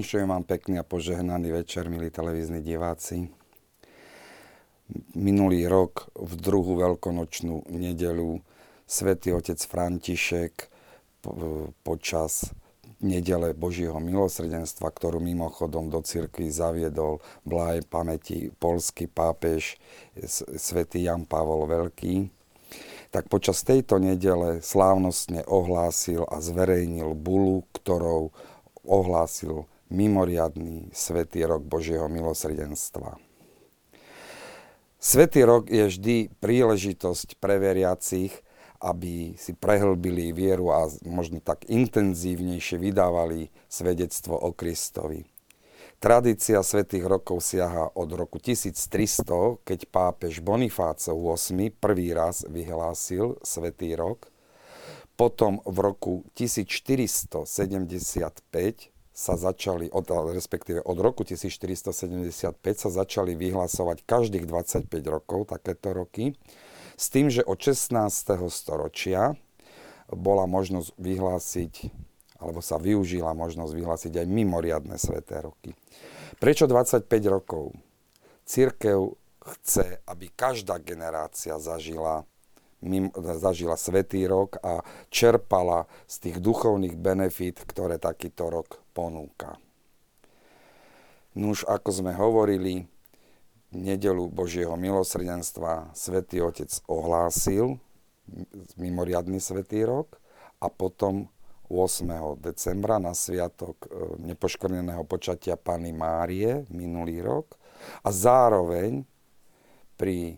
Vinšujem vám pekný a požehnaný večer, milí televízni diváci. Minulý rok v druhú veľkonočnú nedelu svätý otec František počas nedele Božieho milosrdenstva, ktorú mimochodom do cirkvi zaviedol blahej pamäti polský pápež svätý Jan Pavol Veľký, tak počas tejto nedele slávnostne ohlásil a zverejnil bulu, ktorou ohlásil mimoriadný Svetý rok Božieho milosrdenstva. Svetý rok je vždy príležitosť pre veriacich, aby si prehlbili vieru a možno tak intenzívnejšie vydávali svedectvo o Kristovi. Tradícia svätých rokov siaha od roku 1300, keď pápež Bonifáco VIII prvý raz vyhlásil svätý rok. Potom v roku 1475 sa začali, od, respektíve od roku 1475 sa začali vyhlasovať každých 25 rokov takéto roky, s tým, že od 16. storočia bola možnosť vyhlásiť, alebo sa využila možnosť vyhlásiť aj mimoriadne sveté roky. Prečo 25 rokov? Církev chce, aby každá generácia zažila zažila Svetý rok a čerpala z tých duchovných benefít, ktoré takýto rok ponúka. Nuž, ako sme hovorili, nedelu Božieho milosrdenstva Svetý Otec ohlásil mimoriadný Svetý rok a potom 8. decembra na sviatok e, nepoškvrneného počatia Pany Márie minulý rok a zároveň pri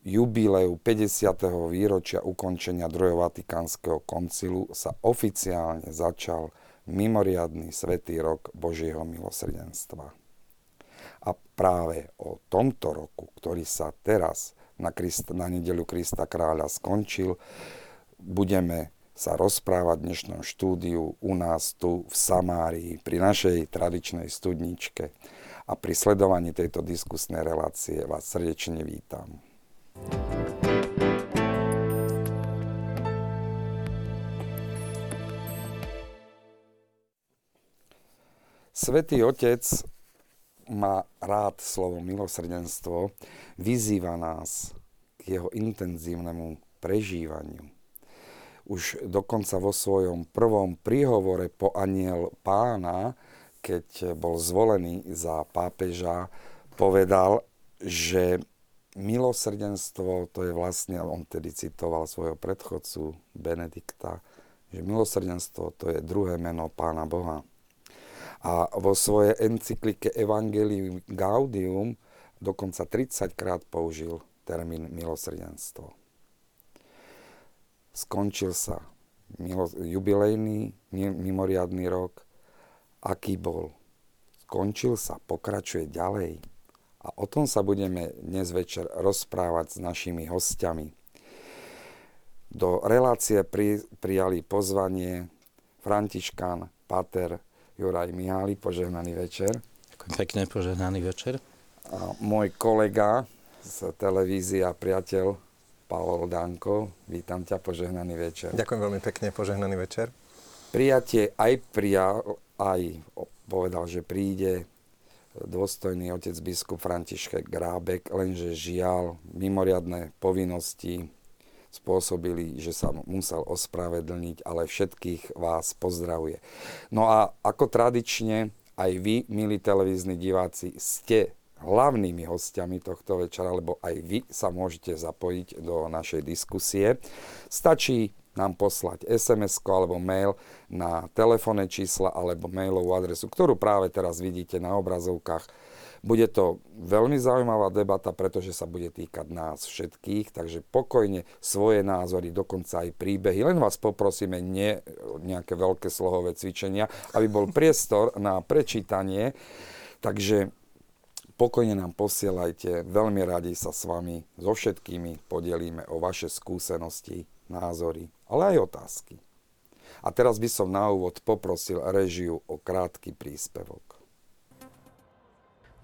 jubileu 50. výročia ukončenia druhého Vatikánskeho koncilu sa oficiálne začal mimoriadný svetý rok Božieho milosrdenstva. A práve o tomto roku, ktorý sa teraz na, Krist, na nedelu Krista kráľa skončil, budeme sa rozprávať v dnešnom štúdiu u nás tu v Samárii pri našej tradičnej studničke. A pri sledovaní tejto diskusnej relácie vás srdečne vítam. Svetý Otec má rád slovo milosrdenstvo, vyzýva nás k jeho intenzívnemu prežívaniu. Už dokonca vo svojom prvom príhovore po aniel pána, keď bol zvolený za pápeža, povedal, že milosrdenstvo, to je vlastne, on tedy citoval svojho predchodcu Benedikta, že milosrdenstvo to je druhé meno Pána Boha. A vo svojej encyklike Evangelium Gaudium dokonca 30 krát použil termín milosrdenstvo. Skončil sa milo, jubilejný, mimoriadný rok. Aký bol? Skončil sa, pokračuje ďalej a o tom sa budeme dnes večer rozprávať s našimi hostiami. Do relácie pri, prijali pozvanie Františkán Pater Juraj Mihály. Požehnaný večer. Ďakujem pekne, požehnaný večer. A môj kolega z televízie a priateľ Pavol Danko. Vítam ťa, požehnaný večer. Ďakujem veľmi pekne, požehnaný večer. Prijatie aj prijal, aj povedal, že príde dôstojný otec biskup František Grábek, lenže žiaľ, mimoriadné povinnosti spôsobili, že sa musel ospravedlniť, ale všetkých vás pozdravuje. No a ako tradične, aj vy, milí televízni diváci, ste hlavnými hostiami tohto večera, lebo aj vy sa môžete zapojiť do našej diskusie. Stačí nám poslať sms alebo mail na telefónne čísla alebo mailovú adresu, ktorú práve teraz vidíte na obrazovkách. Bude to veľmi zaujímavá debata, pretože sa bude týkať nás všetkých, takže pokojne svoje názory, dokonca aj príbehy. Len vás poprosíme nie nejaké veľké slohové cvičenia, aby bol priestor na prečítanie. Takže pokojne nám posielajte, veľmi radi sa s vami so všetkými podelíme o vaše skúsenosti, názory, ale aj otázky. A teraz by som na úvod poprosil režiu o krátky príspevok.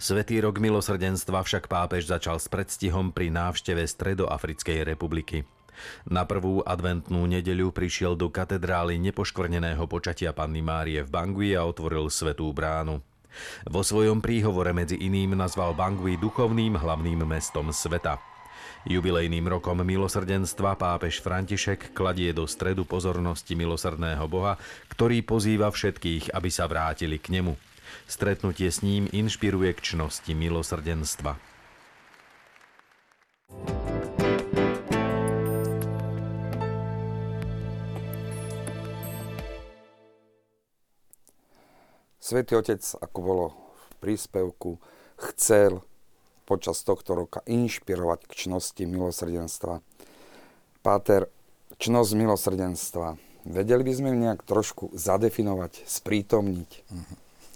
Svetý rok milosrdenstva však pápež začal s predstihom pri návšteve Stredoafrickej republiky. Na prvú adventnú nedeľu prišiel do katedrály nepoškvrneného počatia Panny Márie v Bangui a otvoril svetú bránu. Vo svojom príhovore medzi iným nazval Bangui duchovným hlavným mestom sveta. Jubilejným rokom milosrdenstva pápež František kladie do stredu pozornosti milosrdného Boha, ktorý pozýva všetkých, aby sa vrátili k nemu. Stretnutie s ním inšpiruje k čnosti milosrdenstva. Svetý Otec, ako bolo v príspevku, chcel počas tohto roka inšpirovať k čnosti milosrdenstva. Páter, čnosť milosrdenstva. Vedeli by sme nejak trošku zadefinovať, sprítomniť?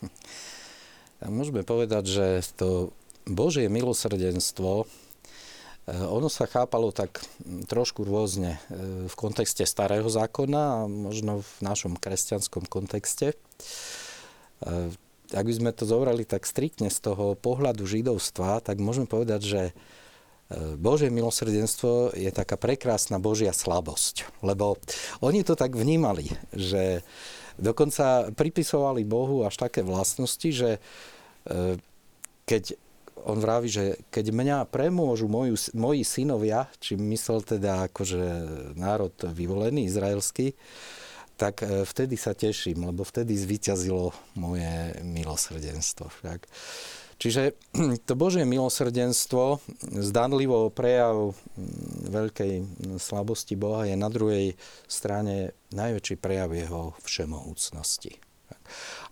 Môžeme povedať, že to Božie milosrdenstvo, eh, ono sa chápalo tak trošku rôzne eh, v kontexte starého zákona a možno v našom kresťanskom kontexte. Eh, ak by sme to zobrali tak striktne z toho pohľadu židovstva, tak môžeme povedať, že Božie milosrdenstvo je taká prekrásna Božia slabosť. Lebo oni to tak vnímali, že dokonca pripisovali Bohu až také vlastnosti, že eh, keď on vraví, že keď mňa premôžu moju, moji synovia, či myslel teda akože národ vyvolený, izraelský, tak e, vtedy sa teším, lebo vtedy zvíťazilo moje milosrdenstvo. Však. Čiže to Božie milosrdenstvo, zdanlivo prejav veľkej slabosti Boha, je na druhej strane najväčší prejav jeho všemohúcnosti.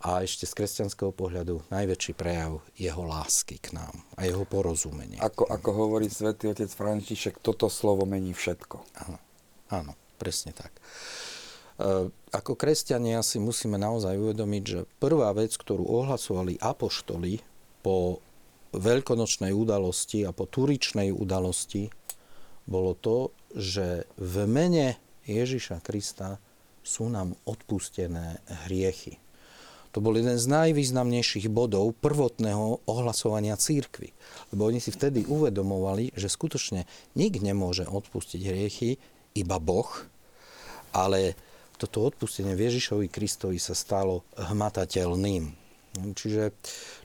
A ešte z kresťanského pohľadu najväčší prejav jeho lásky k nám a jeho porozumenie. Ako, ako hovorí svätý otec František, toto slovo mení všetko. Áno, áno presne tak. E, ako kresťania si musíme naozaj uvedomiť, že prvá vec, ktorú ohlasovali apoštoli po veľkonočnej udalosti a po turičnej udalosti, bolo to, že v mene Ježiša Krista sú nám odpustené hriechy. To bol jeden z najvýznamnejších bodov prvotného ohlasovania církvy. Lebo oni si vtedy uvedomovali, že skutočne nik nemôže odpustiť hriechy, iba Boh, ale toto odpustenie Ježišovi Kristovi sa stalo hmatateľným. Čiže,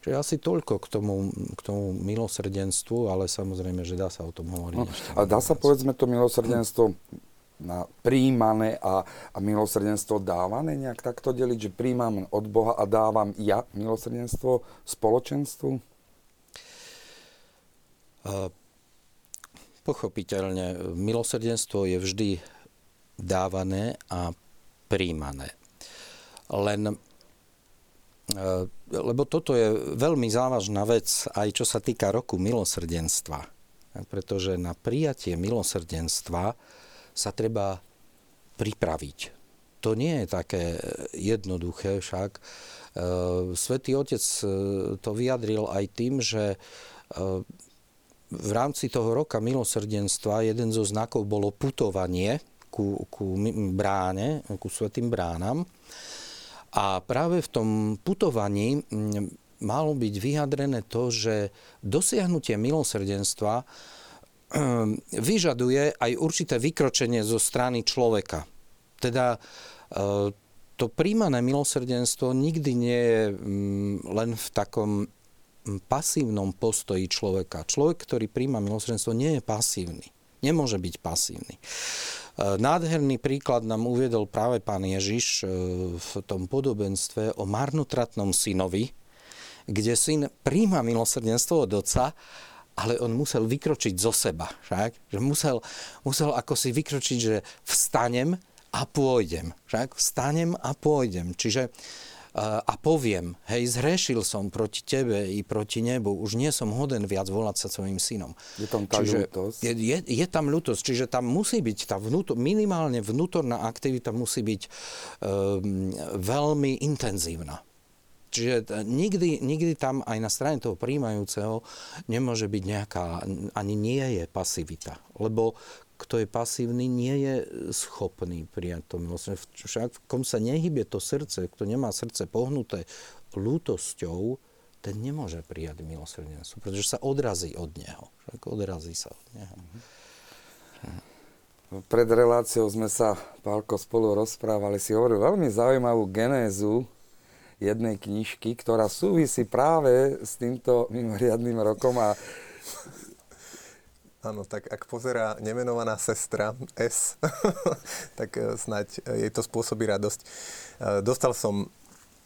čiže asi toľko k tomu, k tomu milosrdenstvu, ale samozrejme, že dá sa o tom hovoriť. No, ale dá sa povedzme to milosrdenstvo na príjmané a, a milosrdenstvo dávané nejak takto deliť, že príjmam od Boha a dávam ja milosrdenstvo spoločenstvu? Pochopiteľne, milosrdenstvo je vždy dávané a príjmané. Len e, lebo toto je veľmi závažná vec, aj čo sa týka roku milosrdenstva. Pretože na prijatie milosrdenstva sa treba pripraviť. To nie je také jednoduché však. E, Svetý Otec e, to vyjadril aj tým, že v rámci toho roka milosrdenstva jeden zo znakov bolo putovanie, ku, ku bráne, ku svetým bránam. A práve v tom putovaní malo byť vyjadrené to, že dosiahnutie milosrdenstva vyžaduje aj určité vykročenie zo strany človeka. Teda e, to príjmané milosrdenstvo nikdy nie je len v takom pasívnom postoji človeka. Človek, ktorý príjma milosrdenstvo, nie je pasívny. Nemôže byť pasívny. Nádherný príklad nám uviedol práve pán Ježiš e, v tom podobenstve o marnotratnom synovi, kde syn príjma milosrdenstvo od otca, ale on musel vykročiť zo seba. Však? Že musel, musel ako si vykročiť, že vstanem a pôjdem. Však? Vstanem a pôjdem. Čiže a poviem, hej, zhrešil som proti tebe i proti nebu, už nie som hoden viac volať sa svojim synom. Je tam tá čiže ľútosť? Je, je, je tam ľútosť, čiže tam musí byť, tá vnútor, minimálne vnútorná aktivita musí byť um, veľmi intenzívna. Čiže nikdy, nikdy tam aj na strane toho príjmajúceho nemôže byť nejaká, ani nie je pasivita. Lebo kto je pasívny, nie je schopný prijať to milosrdenstvo. Však v kom sa nehybe to srdce, kto nemá srdce pohnuté lútosťou, ten nemôže prijať milosrdenstvo, pretože sa odrazí od neho. Však odrazí sa od neho. Pred reláciou sme sa, Pálko, spolu rozprávali, si hovoril veľmi zaujímavú genézu jednej knižky, ktorá súvisí práve s týmto mimoriadným rokom a Áno, tak ak pozerá nemenovaná sestra S, tak e, snáď e, jej to spôsobí radosť. E, dostal som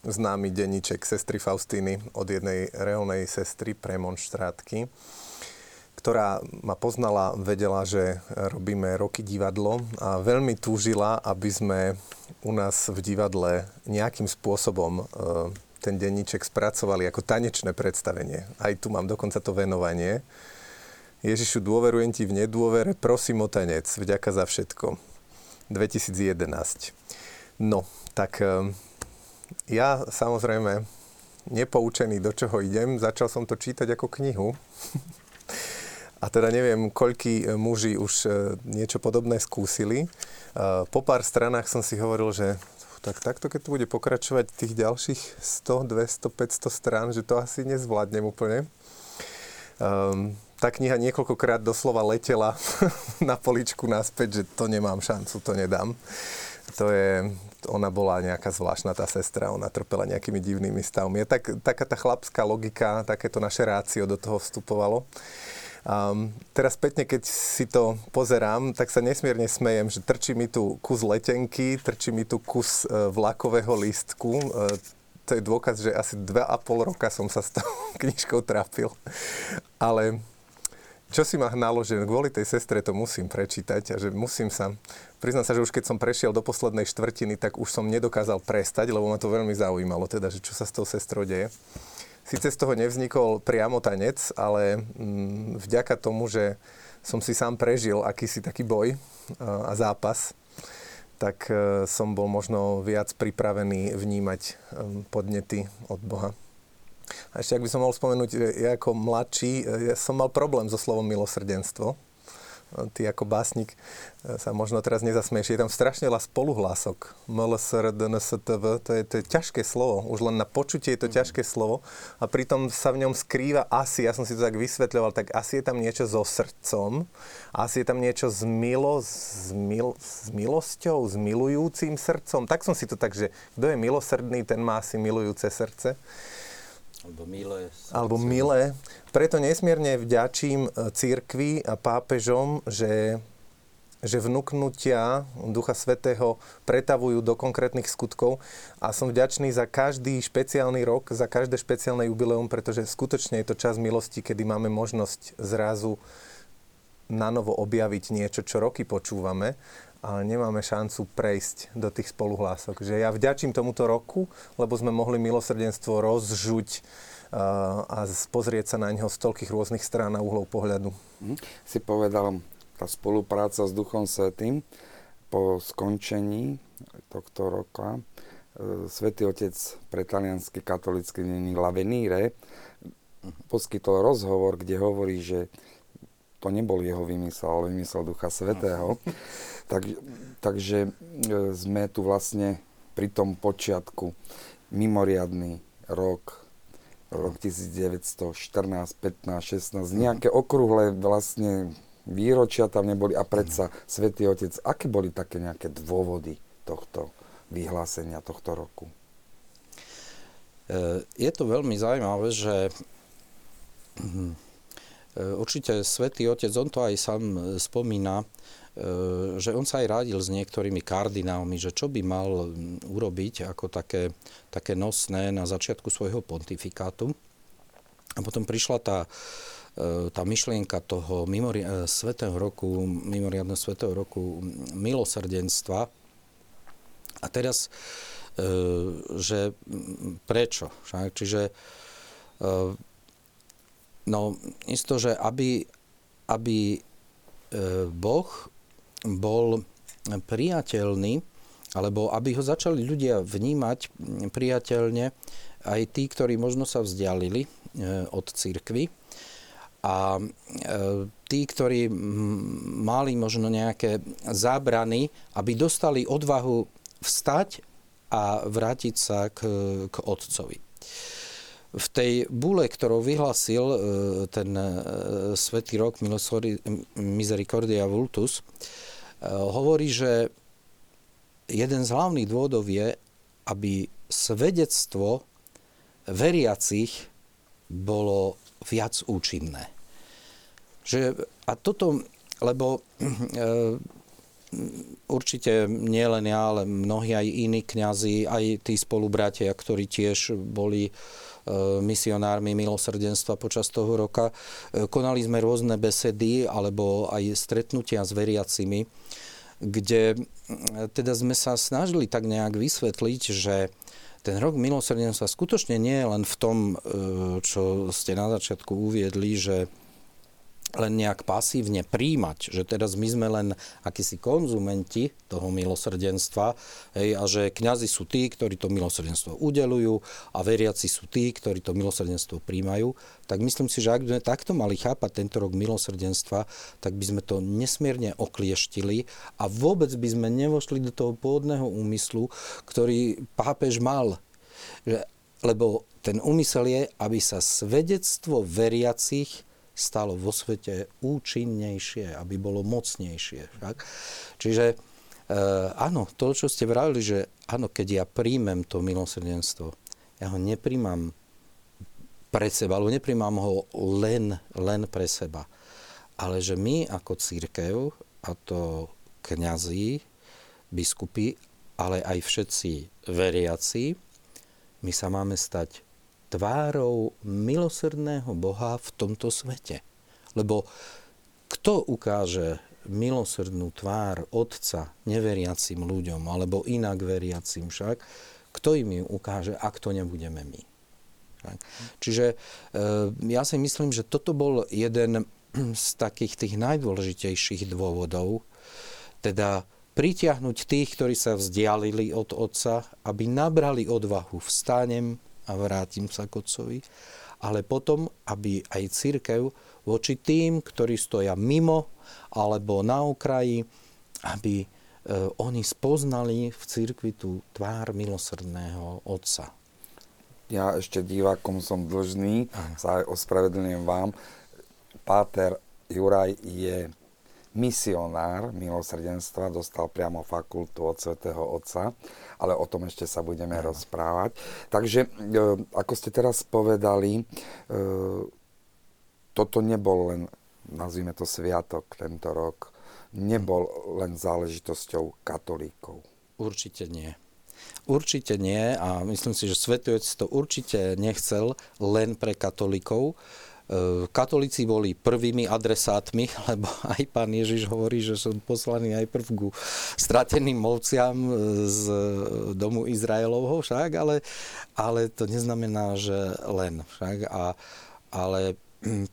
známy denníček sestry Faustíny od jednej reálnej sestry premonštrátky ktorá ma poznala, vedela, že robíme roky divadlo a veľmi túžila, aby sme u nás v divadle nejakým spôsobom ten denníček spracovali ako tanečné predstavenie. Aj tu mám dokonca to venovanie. Ježišu, dôverujem ti v nedôvere, prosím o tanec, vďaka za všetko. 2011. No, tak e, ja samozrejme nepoučený, do čoho idem, začal som to čítať ako knihu. A teda neviem, koľký e, muži už e, niečo podobné skúsili. E, po pár stranách som si hovoril, že tak takto, keď to bude pokračovať tých ďalších 100, 200, 500 strán, že to asi nezvládnem úplne. Um, tá kniha niekoľkokrát doslova letela na poličku naspäť, že to nemám šancu, to nedám. To je, ona bola nejaká zvláštna tá sestra, ona trpela nejakými divnými stavmi. Je tak, taká tá chlapská logika, takéto naše rácio do toho vstupovalo. Um, teraz spätne, keď si to pozerám, tak sa nesmierne smejem, že trčí mi tu kus letenky, trčí mi tu kus uh, vlakového lístku. Uh, to je dôkaz, že asi 2,5 roka som sa s tou knižkou trápil. Ale čo si ma hnalo, že kvôli tej sestre to musím prečítať a že musím sa... Priznám sa, že už keď som prešiel do poslednej štvrtiny, tak už som nedokázal prestať, lebo ma to veľmi zaujímalo, teda, že čo sa s tou sestrou deje. Síce z toho nevznikol priamo tanec, ale mm, vďaka tomu, že som si sám prežil akýsi taký boj a zápas, tak e, som bol možno viac pripravený vnímať podnety od Boha. A ešte, ak by som mohol spomenúť, ja ako mladší, e, ja som mal problém so slovom milosrdenstvo ty ako básnik e, sa možno teraz nezasmieš. Je tam strašne veľa spoluhlások. MLSR, DNSTV, to je, to je ťažké slovo. Už len na počutie je to mhm. ťažké slovo. A pritom sa v ňom skrýva asi, ja som si to tak vysvetľoval, tak asi je tam niečo so srdcom, asi je tam niečo s, milo, s, mil, s milosťou, s milujúcim srdcom. Tak som si to tak, že kto je milosrdný, ten má asi milujúce srdce. Alebo milé. Alebo milé. Preto nesmierne vďačím e, církvi a pápežom, že, že vnúknutia Ducha Svetého pretavujú do konkrétnych skutkov a som vďačný za každý špeciálny rok, za každé špeciálne jubileum, pretože skutočne je to čas milosti, kedy máme možnosť zrazu na novo objaviť niečo, čo roky počúvame nemáme šancu prejsť do tých spoluhlások. Že ja vďačím tomuto roku, lebo sme mohli milosrdenstvo rozžuť uh, a pozrieť sa na neho z toľkých rôznych strán a uhlov pohľadu. Hm. Si povedal, tá spolupráca s Duchom Svetým po skončení tohto roka uh, Svetý Otec pre talianský katolický není Lavenire poskytol rozhovor, kde hovorí, že to nebol jeho vymysel, ale vymysel Ducha Svetého. Tak, takže e, sme tu vlastne pri tom počiatku. Mimoriadný rok, rok 1914, 15, 16, nejaké okrúhle vlastne výročia tam neboli. A predsa Svetý Otec, aké boli také nejaké dôvody tohto vyhlásenia tohto roku? E, je to veľmi zaujímavé, že hm, E, určite Svetý Otec, on to aj sám e, spomína, e, že on sa aj radil s niektorými kardinálmi, že čo by mal urobiť ako také, také nosné na začiatku svojho pontifikátu. A potom prišla tá, tá myšlienka toho mimori- svetého roku, mimoriadného svetého roku milosrdenstva. A teraz, že prečo? Čiže No, isto, že aby, aby e, Boh bol priateľný, alebo aby ho začali ľudia vnímať priateľne, aj tí, ktorí možno sa vzdialili e, od církvy. A e, tí, ktorí mali možno nejaké zábrany, aby dostali odvahu vstať a vrátiť sa k, k otcovi v tej bule, ktorou vyhlasil e, ten e, svetý rok Misericordia Vultus, e, hovorí, že jeden z hlavných dôvodov je, aby svedectvo veriacich bolo viac účinné. Že, a toto, lebo e, určite nie len ja, ale mnohí aj iní kňazi, aj tí spolubratia, ktorí tiež boli misionármi milosrdenstva počas toho roka. E, konali sme rôzne besedy alebo aj stretnutia s veriacimi, kde teda sme sa snažili tak nejak vysvetliť, že ten rok milosrdenstva skutočne nie je len v tom, e, čo ste na začiatku uviedli, že len nejak pasívne príjmať, že teraz my sme len akísi konzumenti toho milosrdenstva hej, a že kňazi sú tí, ktorí to milosrdenstvo udelujú a veriaci sú tí, ktorí to milosrdenstvo príjmajú, tak myslím si, že ak by sme takto mali chápať tento rok milosrdenstva, tak by sme to nesmierne oklieštili a vôbec by sme nevošli do toho pôvodného úmyslu, ktorý pápež mal. Že, lebo ten úmysel je, aby sa svedectvo veriacich stalo vo svete účinnejšie, aby bolo mocnejšie. Však? Čiže e, áno, to, čo ste vravili, že áno, keď ja príjmem to milosrdenstvo, ja ho nepríjmam pre seba, alebo nepríjmam ho len, len pre seba. Ale že my ako církev, a to kňazí, biskupy, ale aj všetci veriaci, my sa máme stať tvárou milosrdného Boha v tomto svete. Lebo kto ukáže milosrdnú tvár Otca neveriacim ľuďom, alebo inak veriacim však, kto im ju ukáže, ak to nebudeme my. Čiže e, ja si myslím, že toto bol jeden z takých tých najdôležitejších dôvodov, teda pritiahnuť tých, ktorí sa vzdialili od Otca, aby nabrali odvahu, vstanem, a vrátim sa k otcovi, ale potom, aby aj církev voči tým, ktorí stoja mimo alebo na okraji, aby e, oni spoznali v cirkvi tú tvár milosrdného Otca. Ja ešte divákom som dlžný, Aha. sa aj ospravedlňujem vám. Páter Juraj je misionár milosrdenstva, dostal priamo fakultu od svätého Otca, ale o tom ešte sa budeme Aha. rozprávať. Takže, e, ako ste teraz povedali, e, toto nebol len, nazvime to sviatok tento rok, nebol len záležitosťou katolíkov. Určite nie. Určite nie a myslím si, že Svetujec to určite nechcel len pre katolíkov, E, katolíci boli prvými adresátmi, lebo aj pán Ježiš hovorí, že som poslaný aj prv ku strateným ovciam z domu Izraelovho však, ale, ale to neznamená, že len však. A, ale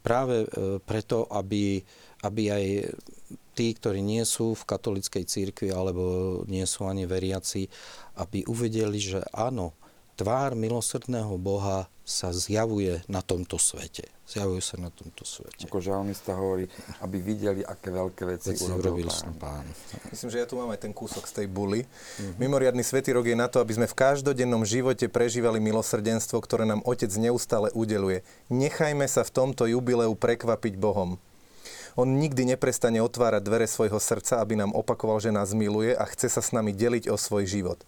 práve e, preto, aby, aby aj tí, ktorí nie sú v katolickej církvi alebo nie sú ani veriaci, aby uvedeli, že áno, tvár milosrdného Boha sa zjavuje na tomto svete. Zjavuje sa na tomto svete. Ako žalmista hovorí, aby videli, aké veľké veci, veci urobil, pán. pán. Myslím, že ja tu mám aj ten kúsok z tej buly. Mm-hmm. Mimoriadný svetý rok je na to, aby sme v každodennom živote prežívali milosrdenstvo, ktoré nám Otec neustále udeluje. Nechajme sa v tomto jubileu prekvapiť Bohom. On nikdy neprestane otvárať dvere svojho srdca, aby nám opakoval, že nás miluje a chce sa s nami deliť o svoj život.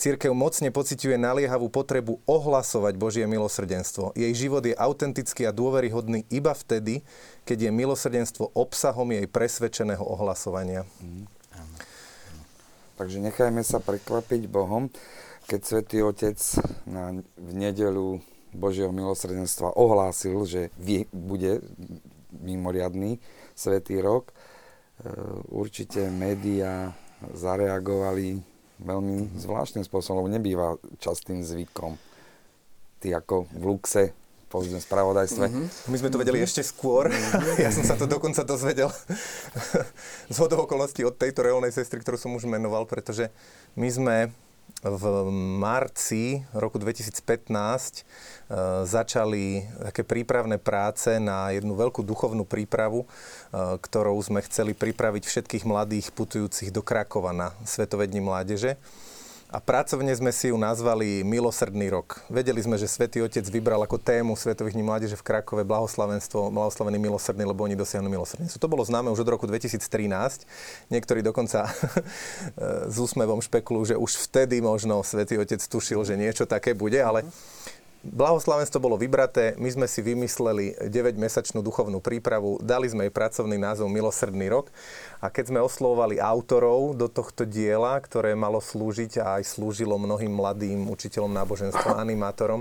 Církev mocne pociťuje naliehavú potrebu ohlasovať Božie milosrdenstvo. Jej život je autentický a dôveryhodný iba vtedy, keď je milosrdenstvo obsahom jej presvedčeného ohlasovania. Mm. Takže nechajme sa prekvapiť Bohom, keď Svetý Otec na, v nedelu Božieho milosrdenstva ohlásil, že bude mimoriadný Svetý rok. E, určite médiá zareagovali veľmi zvláštnym spôsobom, nebýva častým zvykom. Ty ako v Luxe po spravodajstve. Mm-hmm. My sme to vedeli ešte skôr. Mm-hmm. ja som sa to dokonca dozvedel z hodov okolností od tejto reálnej sestry, ktorú som už menoval, pretože my sme v marci roku 2015 e, začali také prípravné práce na jednu veľkú duchovnú prípravu, e, ktorou sme chceli pripraviť všetkých mladých putujúcich do Krakova na Svetoved Mládeže. A pracovne sme si ju nazvali Milosrdný rok. Vedeli sme, že Svetý Otec vybral ako tému Svetových dní mládeže v Krakove blahoslavenstvo, blahoslavený milosrdný, lebo oni dosiahnu milosrdný. To bolo známe už od roku 2013. Niektorí dokonca s úsmevom špekulujú, že už vtedy možno Svetý Otec tušil, že niečo také bude, ale Blahoslavenstvo bolo vybraté, my sme si vymysleli 9-mesačnú duchovnú prípravu, dali sme jej pracovný názov Milosrdný rok a keď sme oslovovali autorov do tohto diela, ktoré malo slúžiť a aj slúžilo mnohým mladým učiteľom náboženstva, animátorom,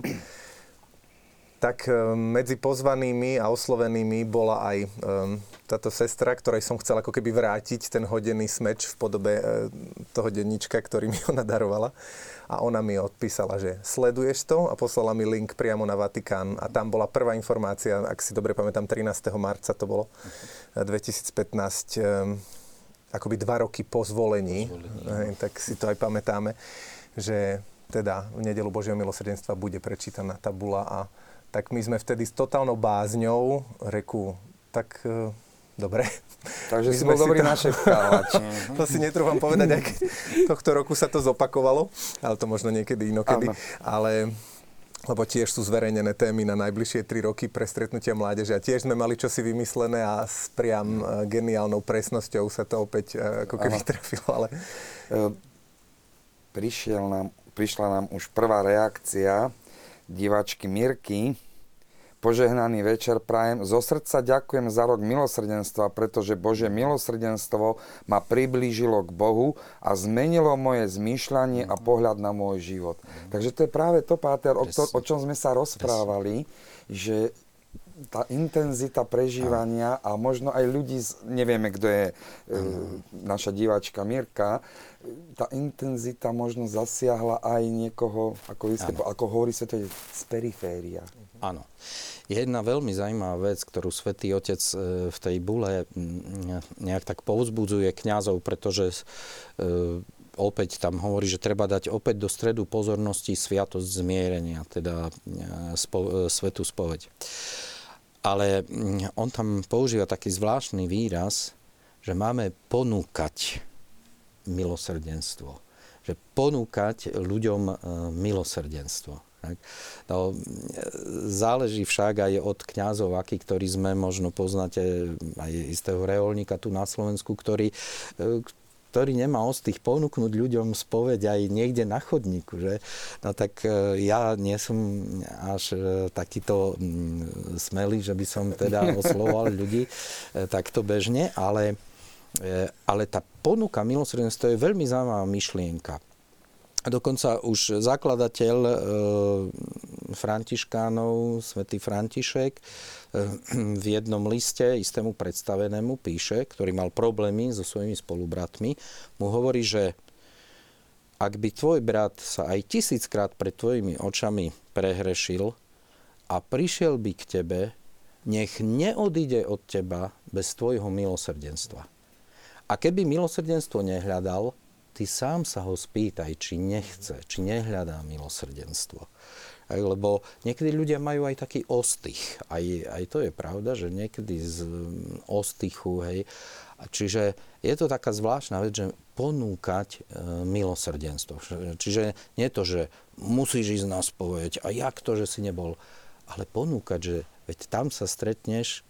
tak e, medzi pozvanými a oslovenými bola aj um, táto sestra, ktorej som chcel ako keby vrátiť ten hodený smeč v podobe uh, toho denníčka, ktorý mi ona darovala. A ona mi odpísala, že sleduješ to a poslala mi link priamo na Vatikán. A tam bola prvá informácia, ak si dobre pamätám, 13. marca to bolo, 2015, um, akoby dva roky po zvolení, zvolení. tak si to aj pamätáme, že teda v nedelu Božieho milosrdenstva bude prečítaná tabula a tak my sme vtedy s totálnou bázňou, reku, tak e, dobre. Takže my si bol dobrý to... našepkávač. to si netrúfam povedať, ak tohto roku sa to zopakovalo, ale to možno niekedy inokedy. Áno. Ale lebo tiež sú zverejnené témy na najbližšie tri roky pre stretnutia mládeže a tiež sme mali čosi vymyslené a s priam e, geniálnou presnosťou sa to opäť e, ako keby trafilo, ale... Prišiel nám, prišla nám už prvá reakcia diváčky Mirky. Požehnaný večer prajem. Zo srdca ďakujem za rok milosrdenstva, pretože Bože milosrdenstvo ma priblížilo k Bohu a zmenilo moje zmýšľanie a pohľad na môj život. Takže to je práve to, Páter, o, to, o čom sme sa rozprávali, že tá intenzita prežívania a možno aj ľudí, z, nevieme, kto je e, naša diváčka Mirka, tá intenzita možno zasiahla aj niekoho, ako, vy ste, ako hovorí je z periféria. Áno. Jedna veľmi zaujímavá vec, ktorú svätý Otec e, v tej bule nejak tak povzbudzuje kňazov, pretože e, opäť tam hovorí, že treba dať opäť do stredu pozornosti sviatosť zmierenia, teda e, spo, svetú spoveď. Ale on tam používa taký zvláštny výraz, že máme ponúkať milosrdenstvo. Že ponúkať ľuďom e, milosrdenstvo. Tak. No, záleží však aj od kňazov, aký, ktorí sme, možno poznáte aj istého reolníka tu na Slovensku, ktorý, e, ktorý nemá ostých ponúknuť ľuďom spoveď aj niekde na chodníku. Že? No tak e, ja nie som až e, takýto mm, smelý, že by som teda oslovoval ľudí e, takto bežne, ale, ale tá ponuka milosrdenstva je veľmi zaujímavá myšlienka. Dokonca už zakladateľ e, Františkánov, svätý František, e, v jednom liste istému predstavenému píše, ktorý mal problémy so svojimi spolubratmi, mu hovorí, že ak by tvoj brat sa aj tisíckrát pred tvojimi očami prehrešil a prišiel by k tebe, nech neodíde od teba bez tvojho milosrdenstva. A keby milosrdenstvo nehľadal, ty sám sa ho spýtaj, či nechce, či nehľadá milosrdenstvo. Lebo niekedy ľudia majú aj taký ostych. Aj, aj to je pravda, že niekedy z mm, ostychu, hej. Čiže je to taká zvláštna vec, že ponúkať e, milosrdenstvo. Čiže nie to, že musíš ísť na spoveď a jak to, že si nebol, ale ponúkať, že veď tam sa stretneš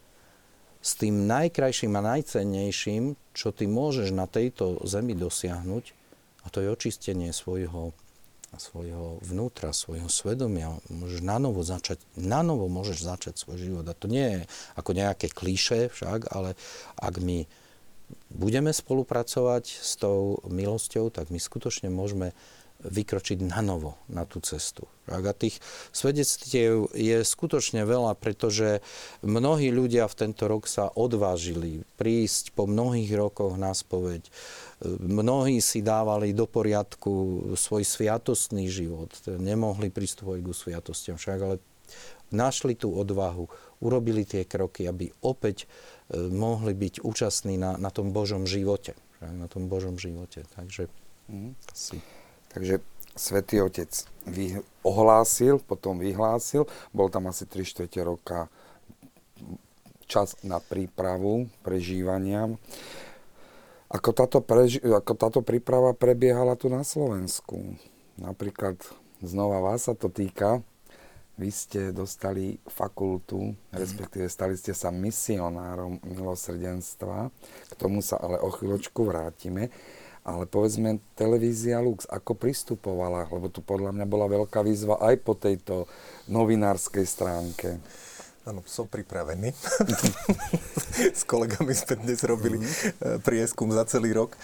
s tým najkrajším a najcennejším, čo ty môžeš na tejto zemi dosiahnuť, a to je očistenie svojho, svojho vnútra, svojho svedomia. Môžeš na novo začať, na novo môžeš začať svoj život. A to nie je ako nejaké klíše však, ale ak my budeme spolupracovať s tou milosťou, tak my skutočne môžeme vykročiť na novo na tú cestu. A tých svedectiev je skutočne veľa, pretože mnohí ľudia v tento rok sa odvážili prísť po mnohých rokoch na spoveď. Mnohí si dávali do poriadku svoj sviatostný život. Nemohli pristupovať ku sviatostiam však, ale našli tú odvahu, urobili tie kroky, aby opäť e, mohli byť účastní na, na tom Božom živote. Na tom Božom živote. Takže mm. Takže Svetý Otec vy, ohlásil, potom vyhlásil, bol tam asi 3 čtvrte roka čas na prípravu, prežívania. Ako táto, preži- ako táto príprava prebiehala tu na Slovensku? napríklad znova vás sa to týka, vy ste dostali fakultu, respektíve stali ste sa misionárom milosrdenstva. K tomu sa ale o chvíľočku vrátime. Ale povedzme, televízia Lux, ako pristupovala? Lebo tu podľa mňa bola veľká výzva aj po tejto novinárskej stránke. Áno, som pripravený. S kolegami sme dnes robili mm-hmm. prieskum za celý rok.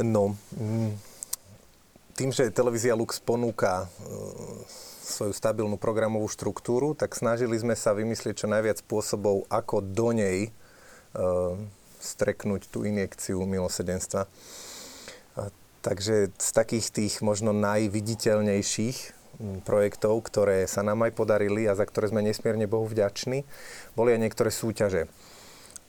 No, mm, tým, že televízia Lux ponúka e, svoju stabilnú programovú štruktúru, tak snažili sme sa vymyslieť čo najviac spôsobov, ako do nej e, streknúť tú injekciu milosedenstva. Takže z takých tých možno najviditeľnejších projektov, ktoré sa nám aj podarili a za ktoré sme nesmierne Bohu vďační, boli aj niektoré súťaže.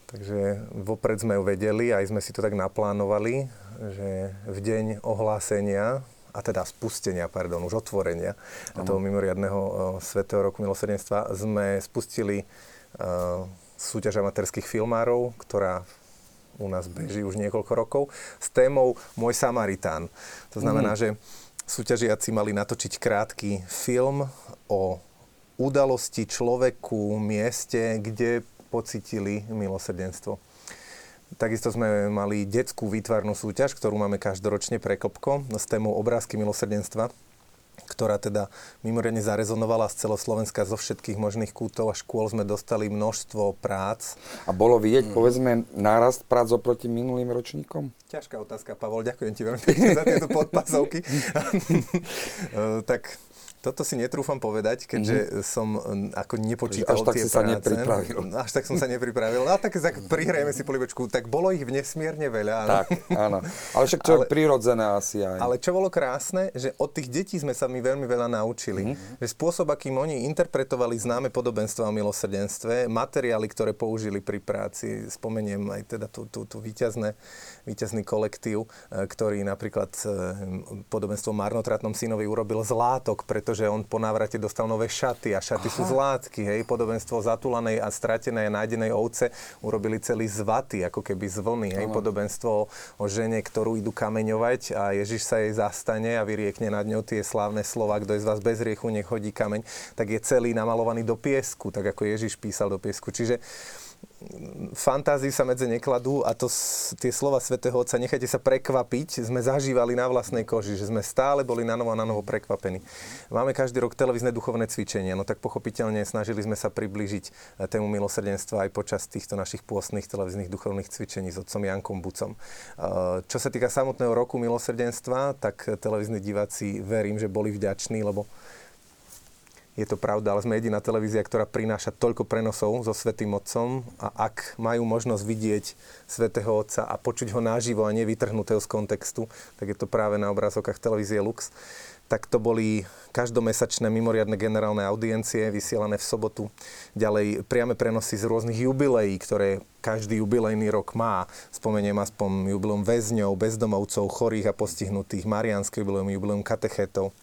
Takže vopred sme ju vedeli, aj sme si to tak naplánovali, že v deň ohlásenia a teda spustenia, pardon, už otvorenia ano. toho mimoriadného Svetého roku milosrdenstva sme spustili uh, súťaž amatérských filmárov, ktorá u nás beží už niekoľko rokov, s témou Môj Samaritán. To znamená, mm. že súťažiaci mali natočiť krátky film o udalosti, človeku, mieste, kde pocitili milosrdenstvo. Takisto sme mali detskú výtvarnú súťaž, ktorú máme každoročne pre Klopko s témou obrázky milosrdenstva ktorá teda mimoriadne zarezonovala z celoslovenska zo všetkých možných kútov a škôl sme dostali množstvo prác. A bolo vidieť, mm. povedzme, nárast prác oproti minulým ročníkom? Ťažká otázka, Pavol. Ďakujem ti veľmi pekne za tieto podpasovky. tak toto si netrúfam povedať, keďže mm-hmm. som ako nepočítal Až tak tie sa nepripravil. Až tak som sa nepripravil. A tak, prihrajeme si polibočku. Tak bolo ich v nesmierne veľa. Áno. Tak, áno. Ale však to je prirodzené asi aj. Ale čo bolo krásne, že od tých detí sme sa my veľmi veľa naučili. Mm-hmm. Že spôsob, akým oni interpretovali známe podobenstva o milosrdenstve, materiály, ktoré použili pri práci, spomeniem aj teda tú, tú, tú víťazné, víťazný kolektív, e, ktorý napríklad e, podobenstvo marnotratnom synovi urobil zlátok, preto pretože on po návrate dostal nové šaty a šaty Aha. sú z látky, hej. Podobenstvo zatulanej a stratenej a nájdenej ovce urobili celý z vaty, ako keby z vlny, hej. Aha. Podobenstvo o žene, ktorú idú kameňovať a Ježiš sa jej zastane a vyriekne nad ňou tie slávne slova, kto je z vás bez riechu, nech hodí kameň, tak je celý namalovaný do piesku, tak ako Ježiš písal do piesku. Čiže fantázii sa medze nekladú a to, tie slova svätého Otca, nechajte sa prekvapiť, sme zažívali na vlastnej koži, že sme stále boli na novo a na novo prekvapení. Máme každý rok televízne duchovné cvičenia, no tak pochopiteľne snažili sme sa priblížiť eh, tému milosrdenstva aj počas týchto našich pôstnych televíznych duchovných cvičení s otcom Jankom Bucom. Eh, čo sa týka samotného roku milosrdenstva, tak televízni diváci verím, že boli vďační, lebo je to pravda, ale sme jediná televízia, ktorá prináša toľko prenosov so Svetým Otcom a ak majú možnosť vidieť Svetého Otca a počuť ho naživo a nevytrhnutého z kontextu, tak je to práve na obrazovkách televízie Lux. Tak to boli každomesačné mimoriadne generálne audiencie vysielané v sobotu. Ďalej priame prenosy z rôznych jubileí, ktoré každý jubilejný rok má. Spomeniem aspoň jubileum väzňov, bezdomovcov, chorých a postihnutých, marianské jubileum, jubileum katechetov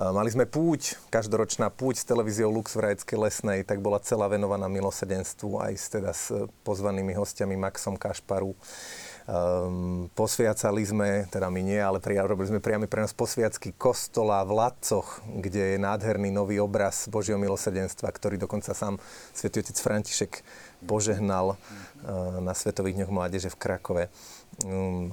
Mali sme púť, každoročná púť s televíziou Lux v Rajeckej lesnej, tak bola celá venovaná milosedenstvu aj s, teda s pozvanými hostiami Maxom Kašparu. Um, posviacali sme, teda my nie, ale pri, robili sme priamy prenos posviacky kostola v Ladcoch, kde je nádherný nový obraz Božieho milosedenstva, ktorý dokonca sám svätý otec František požehnal uh, na Svetových dňoch mládeže v Krakove. Um,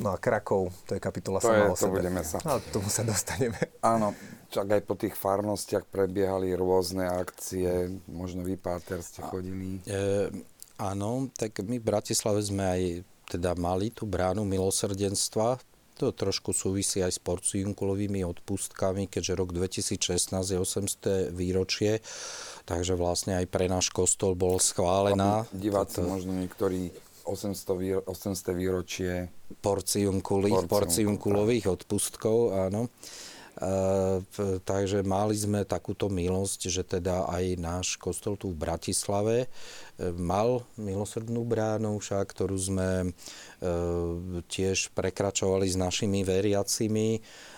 No a Krakov, to je kapitola to sama je, o to sebe. budeme sa. No, tomu sa dostaneme. Áno, čak aj po tých farnostiach prebiehali rôzne akcie, možno vy, Páter, ste chodili. E, áno, tak my v Bratislave sme aj teda mali tú bránu milosrdenstva, to trošku súvisí aj s porciunkulovými odpustkami, keďže rok 2016 je 800 výročie, takže vlastne aj pre náš kostol bol schválená. Diváci to... možno niektorí 800, výro, 800 výročie porciunkulových, porciunkulových odpustkov, áno. E, takže mali sme takúto milosť, že teda aj náš kostol tu v Bratislave e, mal milosrdnú bránu, však, ktorú sme e, tiež prekračovali s našimi veriacimi uh,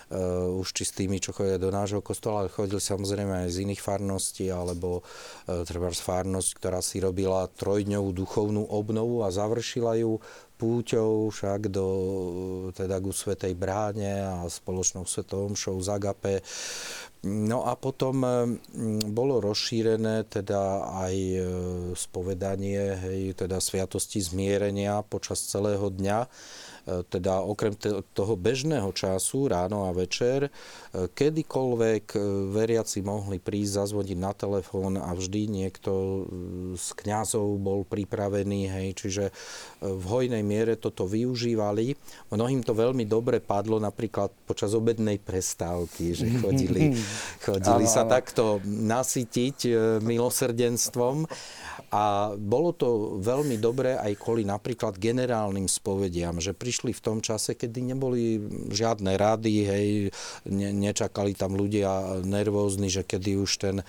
už či s tými, čo chodia do nášho kostola, chodili samozrejme aj z iných farností, alebo uh, treba farnosť, ktorá si robila trojdňovú duchovnú obnovu a završila ju púťou však do, teda ku Svetej bráne a spoločnou svetou omšou z Agape. No a potom bolo rozšírené teda aj spovedanie, hej, teda sviatosti zmierenia počas celého dňa teda okrem toho bežného času, ráno a večer, e, kedykoľvek e, veriaci mohli prísť, zazvoniť na telefón a vždy niekto z kňazov bol pripravený, hej, čiže v hojnej miere toto využívali. Mnohým to veľmi dobre padlo napríklad počas obednej prestávky, že chodili, chodili sa takto nasytiť milosrdenstvom. A bolo to veľmi dobré aj kvôli napríklad generálnym spovediam, že prišli v tom čase, kedy neboli žiadne rady, hej, ne, nečakali tam ľudia nervózni, že kedy už ten e,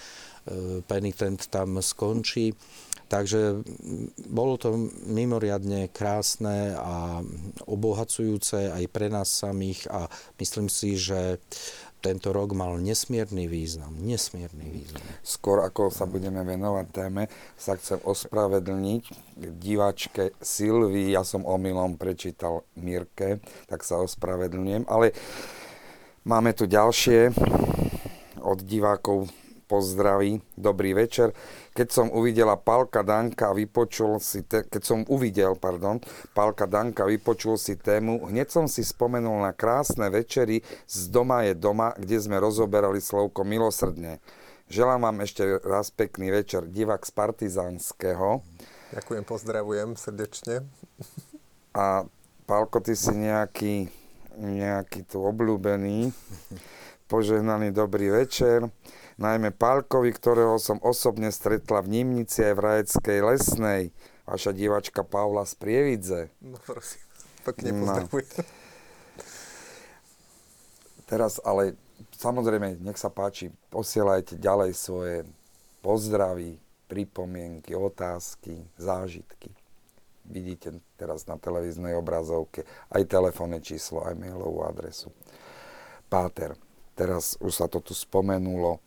penitent tam skončí. Takže bolo to mimoriadne krásne a obohacujúce aj pre nás samých a myslím si, že tento rok mal nesmierny význam. Nesmierny význam. Skôr ako sa budeme venovať téme, sa chcem ospravedlniť diváčke Silvii. Ja som omylom prečítal Mirke, tak sa ospravedlňujem. Ale máme tu ďalšie od divákov pozdraví. Dobrý večer keď som uvidela Pálka Danka vypočul si, te, keď som uvidel, pardon, Pálka Danka vypočul si tému, hneď som si spomenul na krásne večery z Doma je doma, kde sme rozoberali slovko milosrdne. Želám vám ešte raz pekný večer, divák z Partizánskeho. Ďakujem, pozdravujem srdečne. A Pálko, ty si nejaký, nejaký tu obľúbený. Požehnaný dobrý večer najmä Pálkovi, ktorého som osobne stretla v Nimnici aj v Rajeckej lesnej. Vaša divačka Paula z Prievidze. No prosím, pekne no. pozdravujem. No. Teraz ale samozrejme, nech sa páči, posielajte ďalej svoje pozdravy, pripomienky, otázky, zážitky. Vidíte teraz na televíznej obrazovke aj telefónne číslo, aj mailovú adresu. Páter, teraz už sa to tu spomenulo,